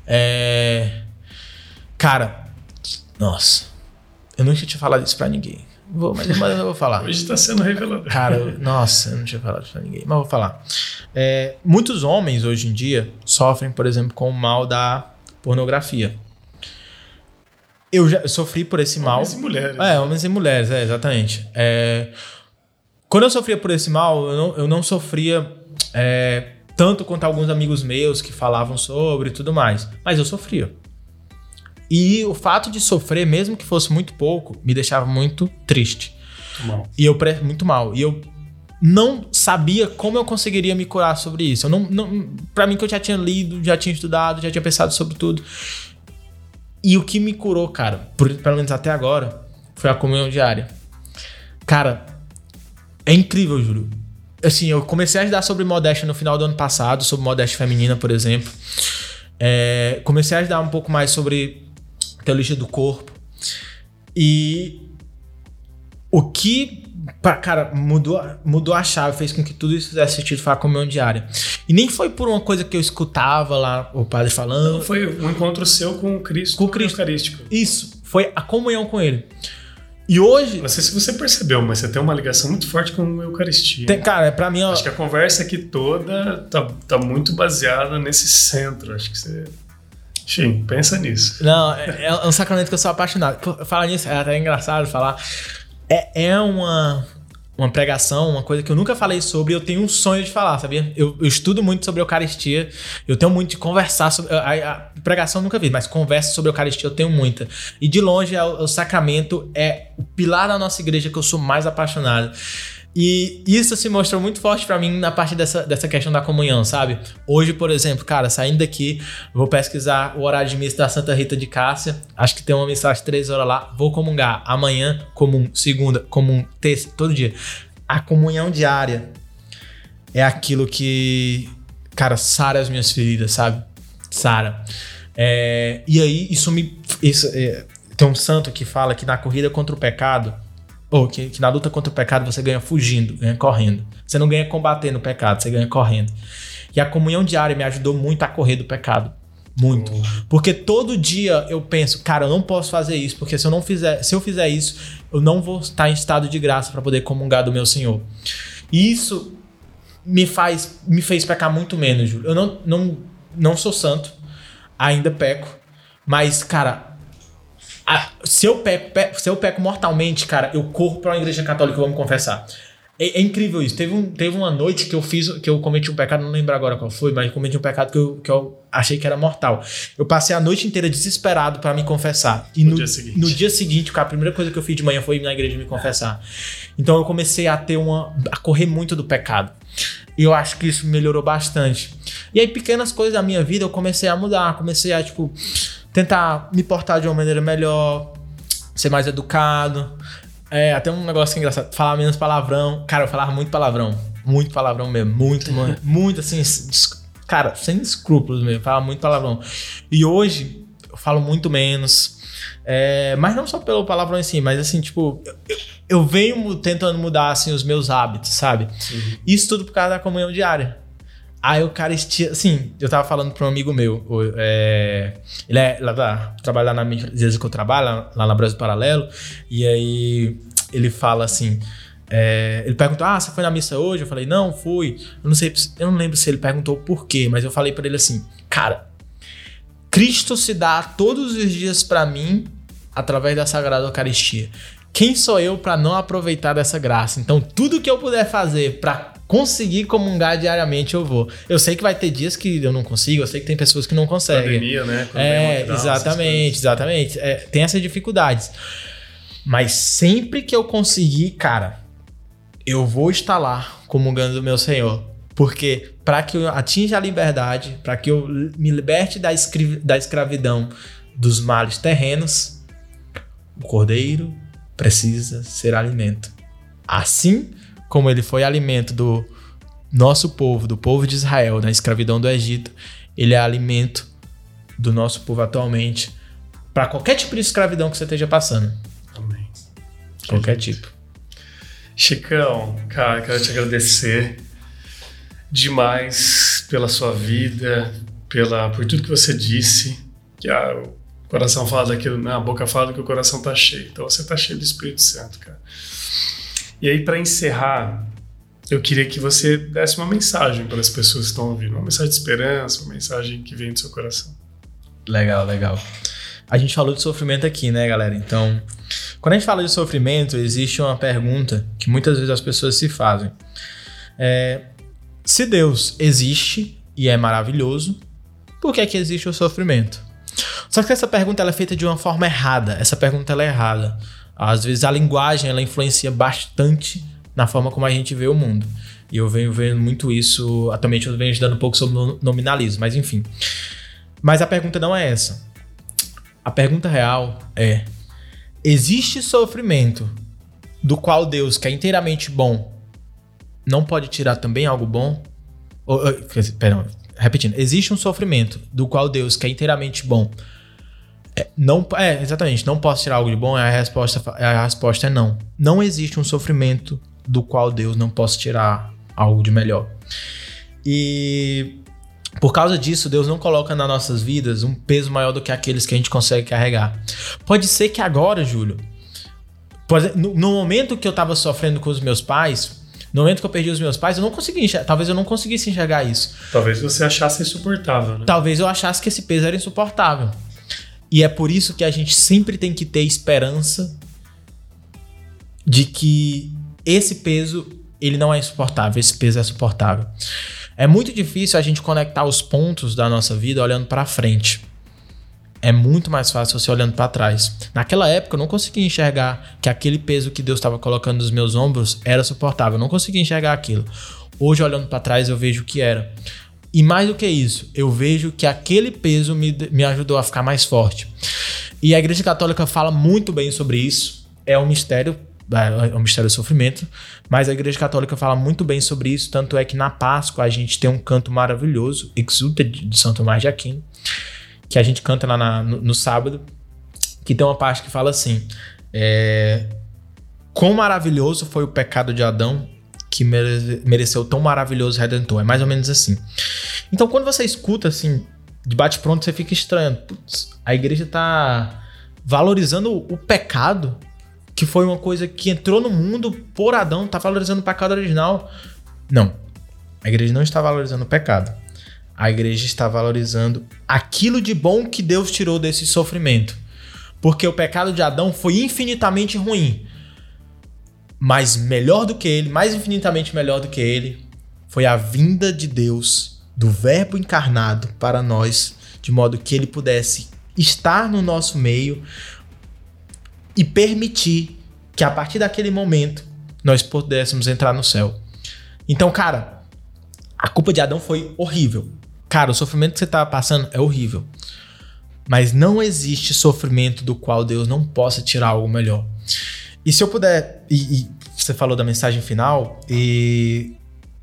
É... Cara, nossa, eu nunca tinha falado isso pra ninguém. Vou, mas, eu vou falar. Hoje está sendo revelador. Cara, nossa, eu não tinha falado isso pra ninguém, mas vou falar. É, muitos homens hoje em dia sofrem, por exemplo, com o mal da pornografia. Eu já sofri por esse mal. Homens e mulheres. É, homens e mulheres, é, exatamente. É, quando eu sofria por esse mal, eu não, eu não sofria é, tanto quanto alguns amigos meus que falavam sobre e tudo mais. Mas eu sofria. E o fato de sofrer, mesmo que fosse muito pouco, me deixava muito triste. Muito mal. E eu muito mal. E eu não sabia como eu conseguiria me curar sobre isso. Eu não, não para mim que eu já tinha lido, já tinha estudado, já tinha pensado sobre tudo. E o que me curou, cara, por, pelo menos até agora, foi a comunhão diária. Cara, é incrível, Júlio. Assim, eu comecei a estudar sobre modéstia no final do ano passado, sobre modéstia feminina, por exemplo. É, comecei a estudar um pouco mais sobre teologia do corpo. E o que, cara, mudou, mudou a chave, fez com que tudo isso fizesse sentido a comunhão diária. E nem foi por uma coisa que eu escutava lá o padre falando. Não, foi um encontro seu com Cristo, com Cristo. Eucarístico. Isso, foi a comunhão com ele. E hoje. Não sei se você percebeu, mas você tem uma ligação muito forte com a Eucaristia. Tem, cara, é pra mim. Acho que a conversa aqui toda tá, tá muito baseada nesse centro. Acho que você. Sim, pensa nisso. Não, é, é um sacramento que eu sou apaixonado. Falar nisso, é até engraçado falar. É, é uma, uma pregação, uma coisa que eu nunca falei sobre, eu tenho um sonho de falar, sabia? Eu, eu estudo muito sobre Eucaristia, eu tenho muito de conversar sobre. A, a pregação nunca vi, mas conversa sobre Eucaristia eu tenho muita. E de longe, é o, o sacramento é o pilar da nossa igreja que eu sou mais apaixonado. E isso se mostrou muito forte para mim na parte dessa, dessa questão da comunhão, sabe? Hoje, por exemplo, cara, saindo daqui, vou pesquisar o horário de missa da Santa Rita de Cássia. Acho que tem uma missa às três horas lá. Vou comungar. Amanhã, comum. Segunda, comum. Terça, todo dia. A comunhão diária é aquilo que, cara, sara as minhas feridas, sabe? Sara. É, e aí, isso me. Isso, é, tem um santo que fala que na corrida contra o pecado ou que, que, na luta contra o pecado você ganha fugindo, ganha correndo. Você não ganha combatendo o pecado, você ganha correndo. E a comunhão diária me ajudou muito a correr do pecado. Muito. Porque todo dia eu penso, cara, eu não posso fazer isso, porque se eu não fizer, se eu fizer isso, eu não vou estar em estado de graça para poder comungar do meu Senhor. E isso me faz me fez pecar muito menos, Júlio. Eu não, não, não sou santo, ainda peco, mas cara, ah, se, eu peco, pe, se eu peco mortalmente, cara, eu corro pra uma igreja católica e vou me confessar. É, é, incrível isso. Teve, um, teve uma noite que eu fiz, que eu cometi um pecado, não lembro agora qual foi, mas cometi um pecado que eu, que eu achei que era mortal. Eu passei a noite inteira desesperado para me confessar. E no, no, dia seguinte. no dia seguinte, cara, a primeira coisa que eu fiz de manhã foi ir na igreja me confessar. Então eu comecei a ter uma. a correr muito do pecado. E eu acho que isso melhorou bastante. E aí, pequenas coisas da minha vida eu comecei a mudar. Comecei a, tipo tentar me portar de uma maneira melhor, ser mais educado. É, até um negócio engraçado, falar menos palavrão. Cara, eu falava muito palavrão. Muito palavrão mesmo. Muito, muito assim. Cara, sem escrúpulos mesmo. Falava muito palavrão. E hoje eu falo muito menos. É, mas não só pelo palavrão em si, mas assim, tipo, eu, eu venho tentando mudar assim, os meus hábitos, sabe? Uhum. Isso tudo por causa da comunhão diária. A Eucaristia, assim, eu tava falando para um amigo meu, é, ele é lá da, trabalha lá na igreja que eu trabalho, lá na Brasil Paralelo, e aí ele fala assim, é, ele perguntou: Ah, você foi na missa hoje? Eu falei: Não, fui. Eu não sei, eu não lembro se ele perguntou por quê, mas eu falei para ele assim: Cara, Cristo se dá todos os dias para mim através da Sagrada Eucaristia. Quem sou eu para não aproveitar dessa graça? Então, tudo que eu puder fazer para conseguir comungar diariamente, eu vou. Eu sei que vai ter dias que eu não consigo, eu sei que tem pessoas que não conseguem. Pandemia, né? Quando é, exatamente, exatamente. É, tem essas dificuldades. Mas sempre que eu conseguir, cara, eu vou estar lá comungando do meu Senhor. Porque para que eu atinja a liberdade, para que eu me liberte da, da escravidão dos males terrenos, o cordeiro precisa ser alimento. Assim como ele foi alimento do nosso povo, do povo de Israel na escravidão do Egito, ele é alimento do nosso povo atualmente para qualquer tipo de escravidão que você esteja passando. Amém. Qualquer tipo. Chicão, cara, quero te agradecer demais pela sua vida, pela por tudo que você disse. Que a, o coração fala daquilo, né? a boca fala que o coração tá cheio. Então você tá cheio do Espírito Santo, cara. E aí, para encerrar, eu queria que você desse uma mensagem para as pessoas que estão ouvindo, uma mensagem de esperança, uma mensagem que vem do seu coração. Legal, legal. A gente falou de sofrimento aqui, né, galera? Então, quando a gente fala de sofrimento, existe uma pergunta que muitas vezes as pessoas se fazem. É, se Deus existe e é maravilhoso, por que é que existe o sofrimento? Só que essa pergunta ela é feita de uma forma errada. Essa pergunta ela é errada. Às vezes a linguagem ela influencia bastante na forma como a gente vê o mundo. E eu venho vendo muito isso. Atualmente eu venho estudando um pouco sobre nominalismo, mas enfim. Mas a pergunta não é essa. A pergunta real é: Existe sofrimento do qual Deus, que é inteiramente bom, não pode tirar também algo bom? Ou, perdão, repetindo. Existe um sofrimento do qual Deus, que é inteiramente bom, é, não, é, exatamente, não posso tirar algo de bom, a resposta, a resposta é não. Não existe um sofrimento do qual Deus não possa tirar algo de melhor. E por causa disso, Deus não coloca nas nossas vidas um peso maior do que aqueles que a gente consegue carregar. Pode ser que agora, Júlio, no momento que eu estava sofrendo com os meus pais, no momento que eu perdi os meus pais, eu não consegui enxergar. Talvez eu não conseguisse enxergar isso. Talvez você achasse insuportável, né? Talvez eu achasse que esse peso era insuportável. E é por isso que a gente sempre tem que ter esperança de que esse peso ele não é insuportável, esse peso é suportável. É muito difícil a gente conectar os pontos da nossa vida olhando para frente. É muito mais fácil você olhando para trás. Naquela época eu não conseguia enxergar que aquele peso que Deus estava colocando nos meus ombros era suportável. Eu não conseguia enxergar aquilo. Hoje olhando para trás eu vejo que era. E mais do que isso, eu vejo que aquele peso me, me ajudou a ficar mais forte. E a Igreja Católica fala muito bem sobre isso. É um mistério é o mistério do sofrimento, mas a Igreja Católica fala muito bem sobre isso, tanto é que na Páscoa a gente tem um canto maravilhoso, Exulta de São Tomás de Aquino, que a gente canta lá na, no, no, sábado, que tem uma parte que fala assim: é, Quão maravilhoso foi o pecado de Adão que mereceu tão maravilhoso redentor. É mais ou menos assim. Então, quando você escuta assim, de bate-pronto, você fica estranho. Putz, a igreja tá valorizando o pecado que foi uma coisa que entrou no mundo por Adão, tá valorizando o pecado original. Não. A igreja não está valorizando o pecado. A igreja está valorizando aquilo de bom que Deus tirou desse sofrimento. Porque o pecado de Adão foi infinitamente ruim. Mas melhor do que ele, mais infinitamente melhor do que ele, foi a vinda de Deus, do Verbo encarnado para nós, de modo que ele pudesse estar no nosso meio, e permitir que a partir daquele momento nós pudéssemos entrar no céu. Então, cara, a culpa de Adão foi horrível. Cara, o sofrimento que você estava passando é horrível. Mas não existe sofrimento do qual Deus não possa tirar algo melhor. E se eu puder, e, e você falou da mensagem final, e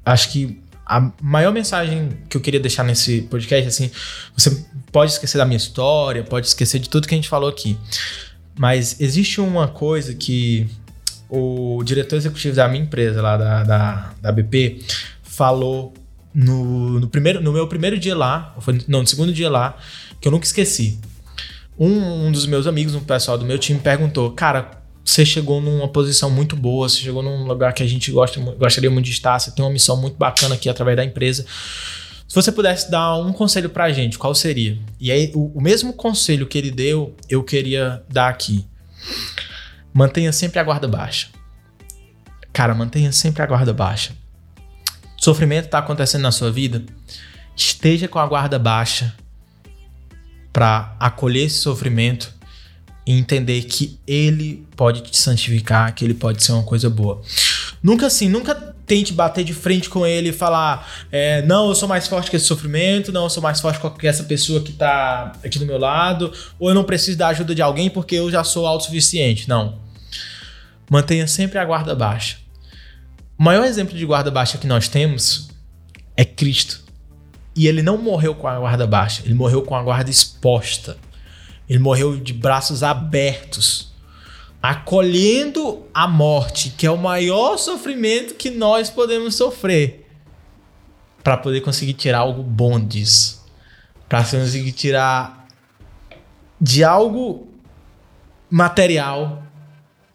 acho que a maior mensagem que eu queria deixar nesse podcast, assim, você pode esquecer da minha história, pode esquecer de tudo que a gente falou aqui. Mas existe uma coisa que o diretor executivo da minha empresa, lá da, da, da BP, falou no, no, primeiro, no meu primeiro dia lá, não, no segundo dia lá, que eu nunca esqueci. Um, um dos meus amigos, um pessoal do meu time, perguntou: Cara, você chegou numa posição muito boa, você chegou num lugar que a gente gosta, gostaria muito de estar, você tem uma missão muito bacana aqui através da empresa. Se você pudesse dar um conselho pra gente, qual seria? E aí, o, o mesmo conselho que ele deu, eu queria dar aqui. Mantenha sempre a guarda baixa. Cara, mantenha sempre a guarda baixa. Sofrimento está acontecendo na sua vida? Esteja com a guarda baixa para acolher esse sofrimento e entender que ele pode te santificar, que ele pode ser uma coisa boa. Nunca assim, nunca tente bater de frente com ele e falar: é, não, eu sou mais forte que esse sofrimento, não, eu sou mais forte que essa pessoa que tá aqui do meu lado, ou eu não preciso da ajuda de alguém porque eu já sou autossuficiente. Não. Mantenha sempre a guarda baixa. O maior exemplo de guarda baixa que nós temos é Cristo. E ele não morreu com a guarda baixa, ele morreu com a guarda exposta. Ele morreu de braços abertos, acolhendo a morte, que é o maior sofrimento que nós podemos sofrer, para poder conseguir tirar algo bom disso, para conseguir tirar de algo material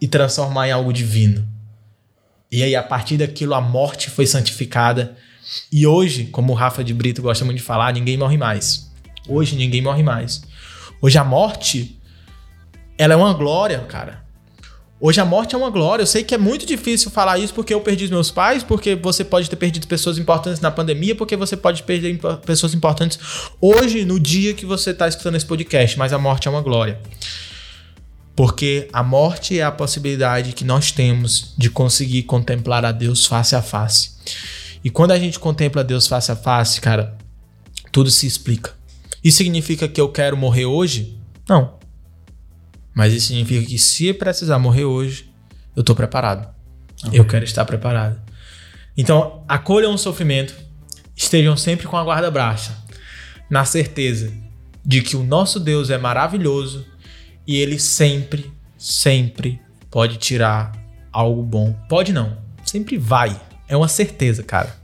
e transformar em algo divino. E aí, a partir daquilo, a morte foi santificada. E hoje, como o Rafa de Brito gosta muito de falar, ninguém morre mais. Hoje, ninguém morre mais. Hoje, a morte, ela é uma glória, cara. Hoje, a morte é uma glória. Eu sei que é muito difícil falar isso porque eu perdi os meus pais, porque você pode ter perdido pessoas importantes na pandemia, porque você pode perder pessoas importantes hoje, no dia que você está escutando esse podcast. Mas a morte é uma glória. Porque a morte é a possibilidade que nós temos de conseguir contemplar a Deus face a face. E quando a gente contempla Deus face a face, cara, tudo se explica. Isso significa que eu quero morrer hoje? Não. Mas isso significa que se precisar morrer hoje, eu estou preparado. Eu quero estar preparado. Então, acolham o sofrimento, estejam sempre com a guarda baixa, na certeza de que o nosso Deus é maravilhoso e ele sempre, sempre pode tirar algo bom. Pode não, sempre vai. É uma certeza, cara.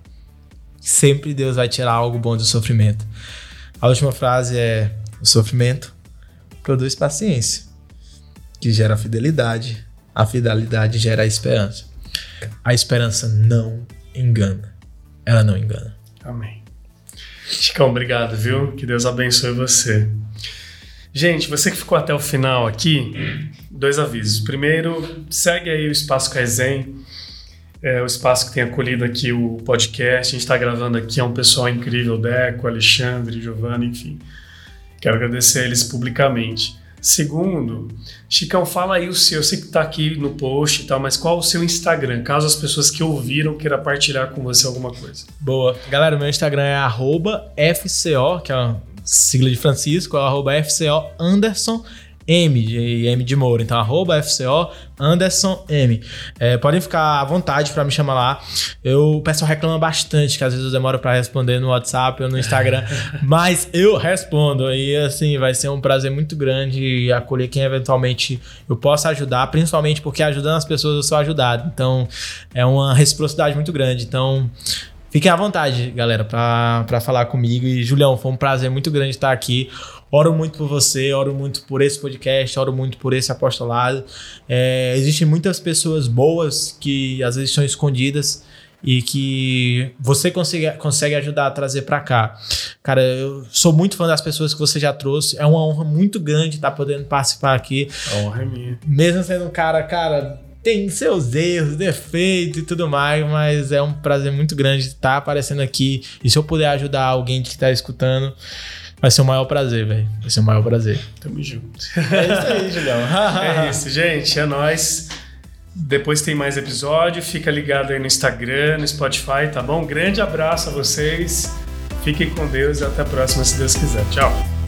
Sempre Deus vai tirar algo bom do sofrimento. A última frase é: o sofrimento produz paciência, que gera fidelidade. A fidelidade gera a esperança. A esperança não engana. Ela não engana. Amém. Chicão, obrigado, viu? Que Deus abençoe você. Gente, você que ficou até o final aqui, dois avisos. Primeiro, segue aí o Espaço Kaizen, é o espaço que tem acolhido aqui o podcast. A gente está gravando aqui, é um pessoal incrível, Deco, Alexandre, Giovanni, enfim. Quero agradecer a eles publicamente. Segundo, Chicão, fala aí o seu. Eu sei que está aqui no post e tal, mas qual o seu Instagram? Caso as pessoas que ouviram queiram partilhar com você alguma coisa. Boa. Galera, meu Instagram é FCO, que é sigla de Francisco, é o arroba FCO Anderson M, de M de Moura. Então, arroba FCO Anderson M. É, podem ficar à vontade para me chamar lá. Eu, o pessoal reclama bastante que às vezes eu demoro para responder no WhatsApp ou no Instagram, mas eu respondo. E assim, vai ser um prazer muito grande acolher quem eventualmente eu possa ajudar, principalmente porque ajudando as pessoas eu sou ajudado. Então, é uma reciprocidade muito grande. Então, Fiquem à vontade, galera, para falar comigo. E, Julião, foi um prazer muito grande estar aqui. Oro muito por você, oro muito por esse podcast, oro muito por esse apostolado. É, existem muitas pessoas boas que às vezes estão escondidas e que você consegue, consegue ajudar a trazer para cá. Cara, eu sou muito fã das pessoas que você já trouxe. É uma honra muito grande estar podendo participar aqui. A honra é minha. Mesmo sendo um cara, cara tem seus erros, defeitos e tudo mais, mas é um prazer muito grande estar aparecendo aqui. E se eu puder ajudar alguém que está escutando, vai ser o maior prazer, velho. Vai ser o maior prazer. Tamo junto. É isso aí, Julião. é isso, gente. É nóis. Depois tem mais episódio. Fica ligado aí no Instagram, no Spotify, tá bom? grande abraço a vocês. Fiquem com Deus e até a próxima, se Deus quiser. Tchau.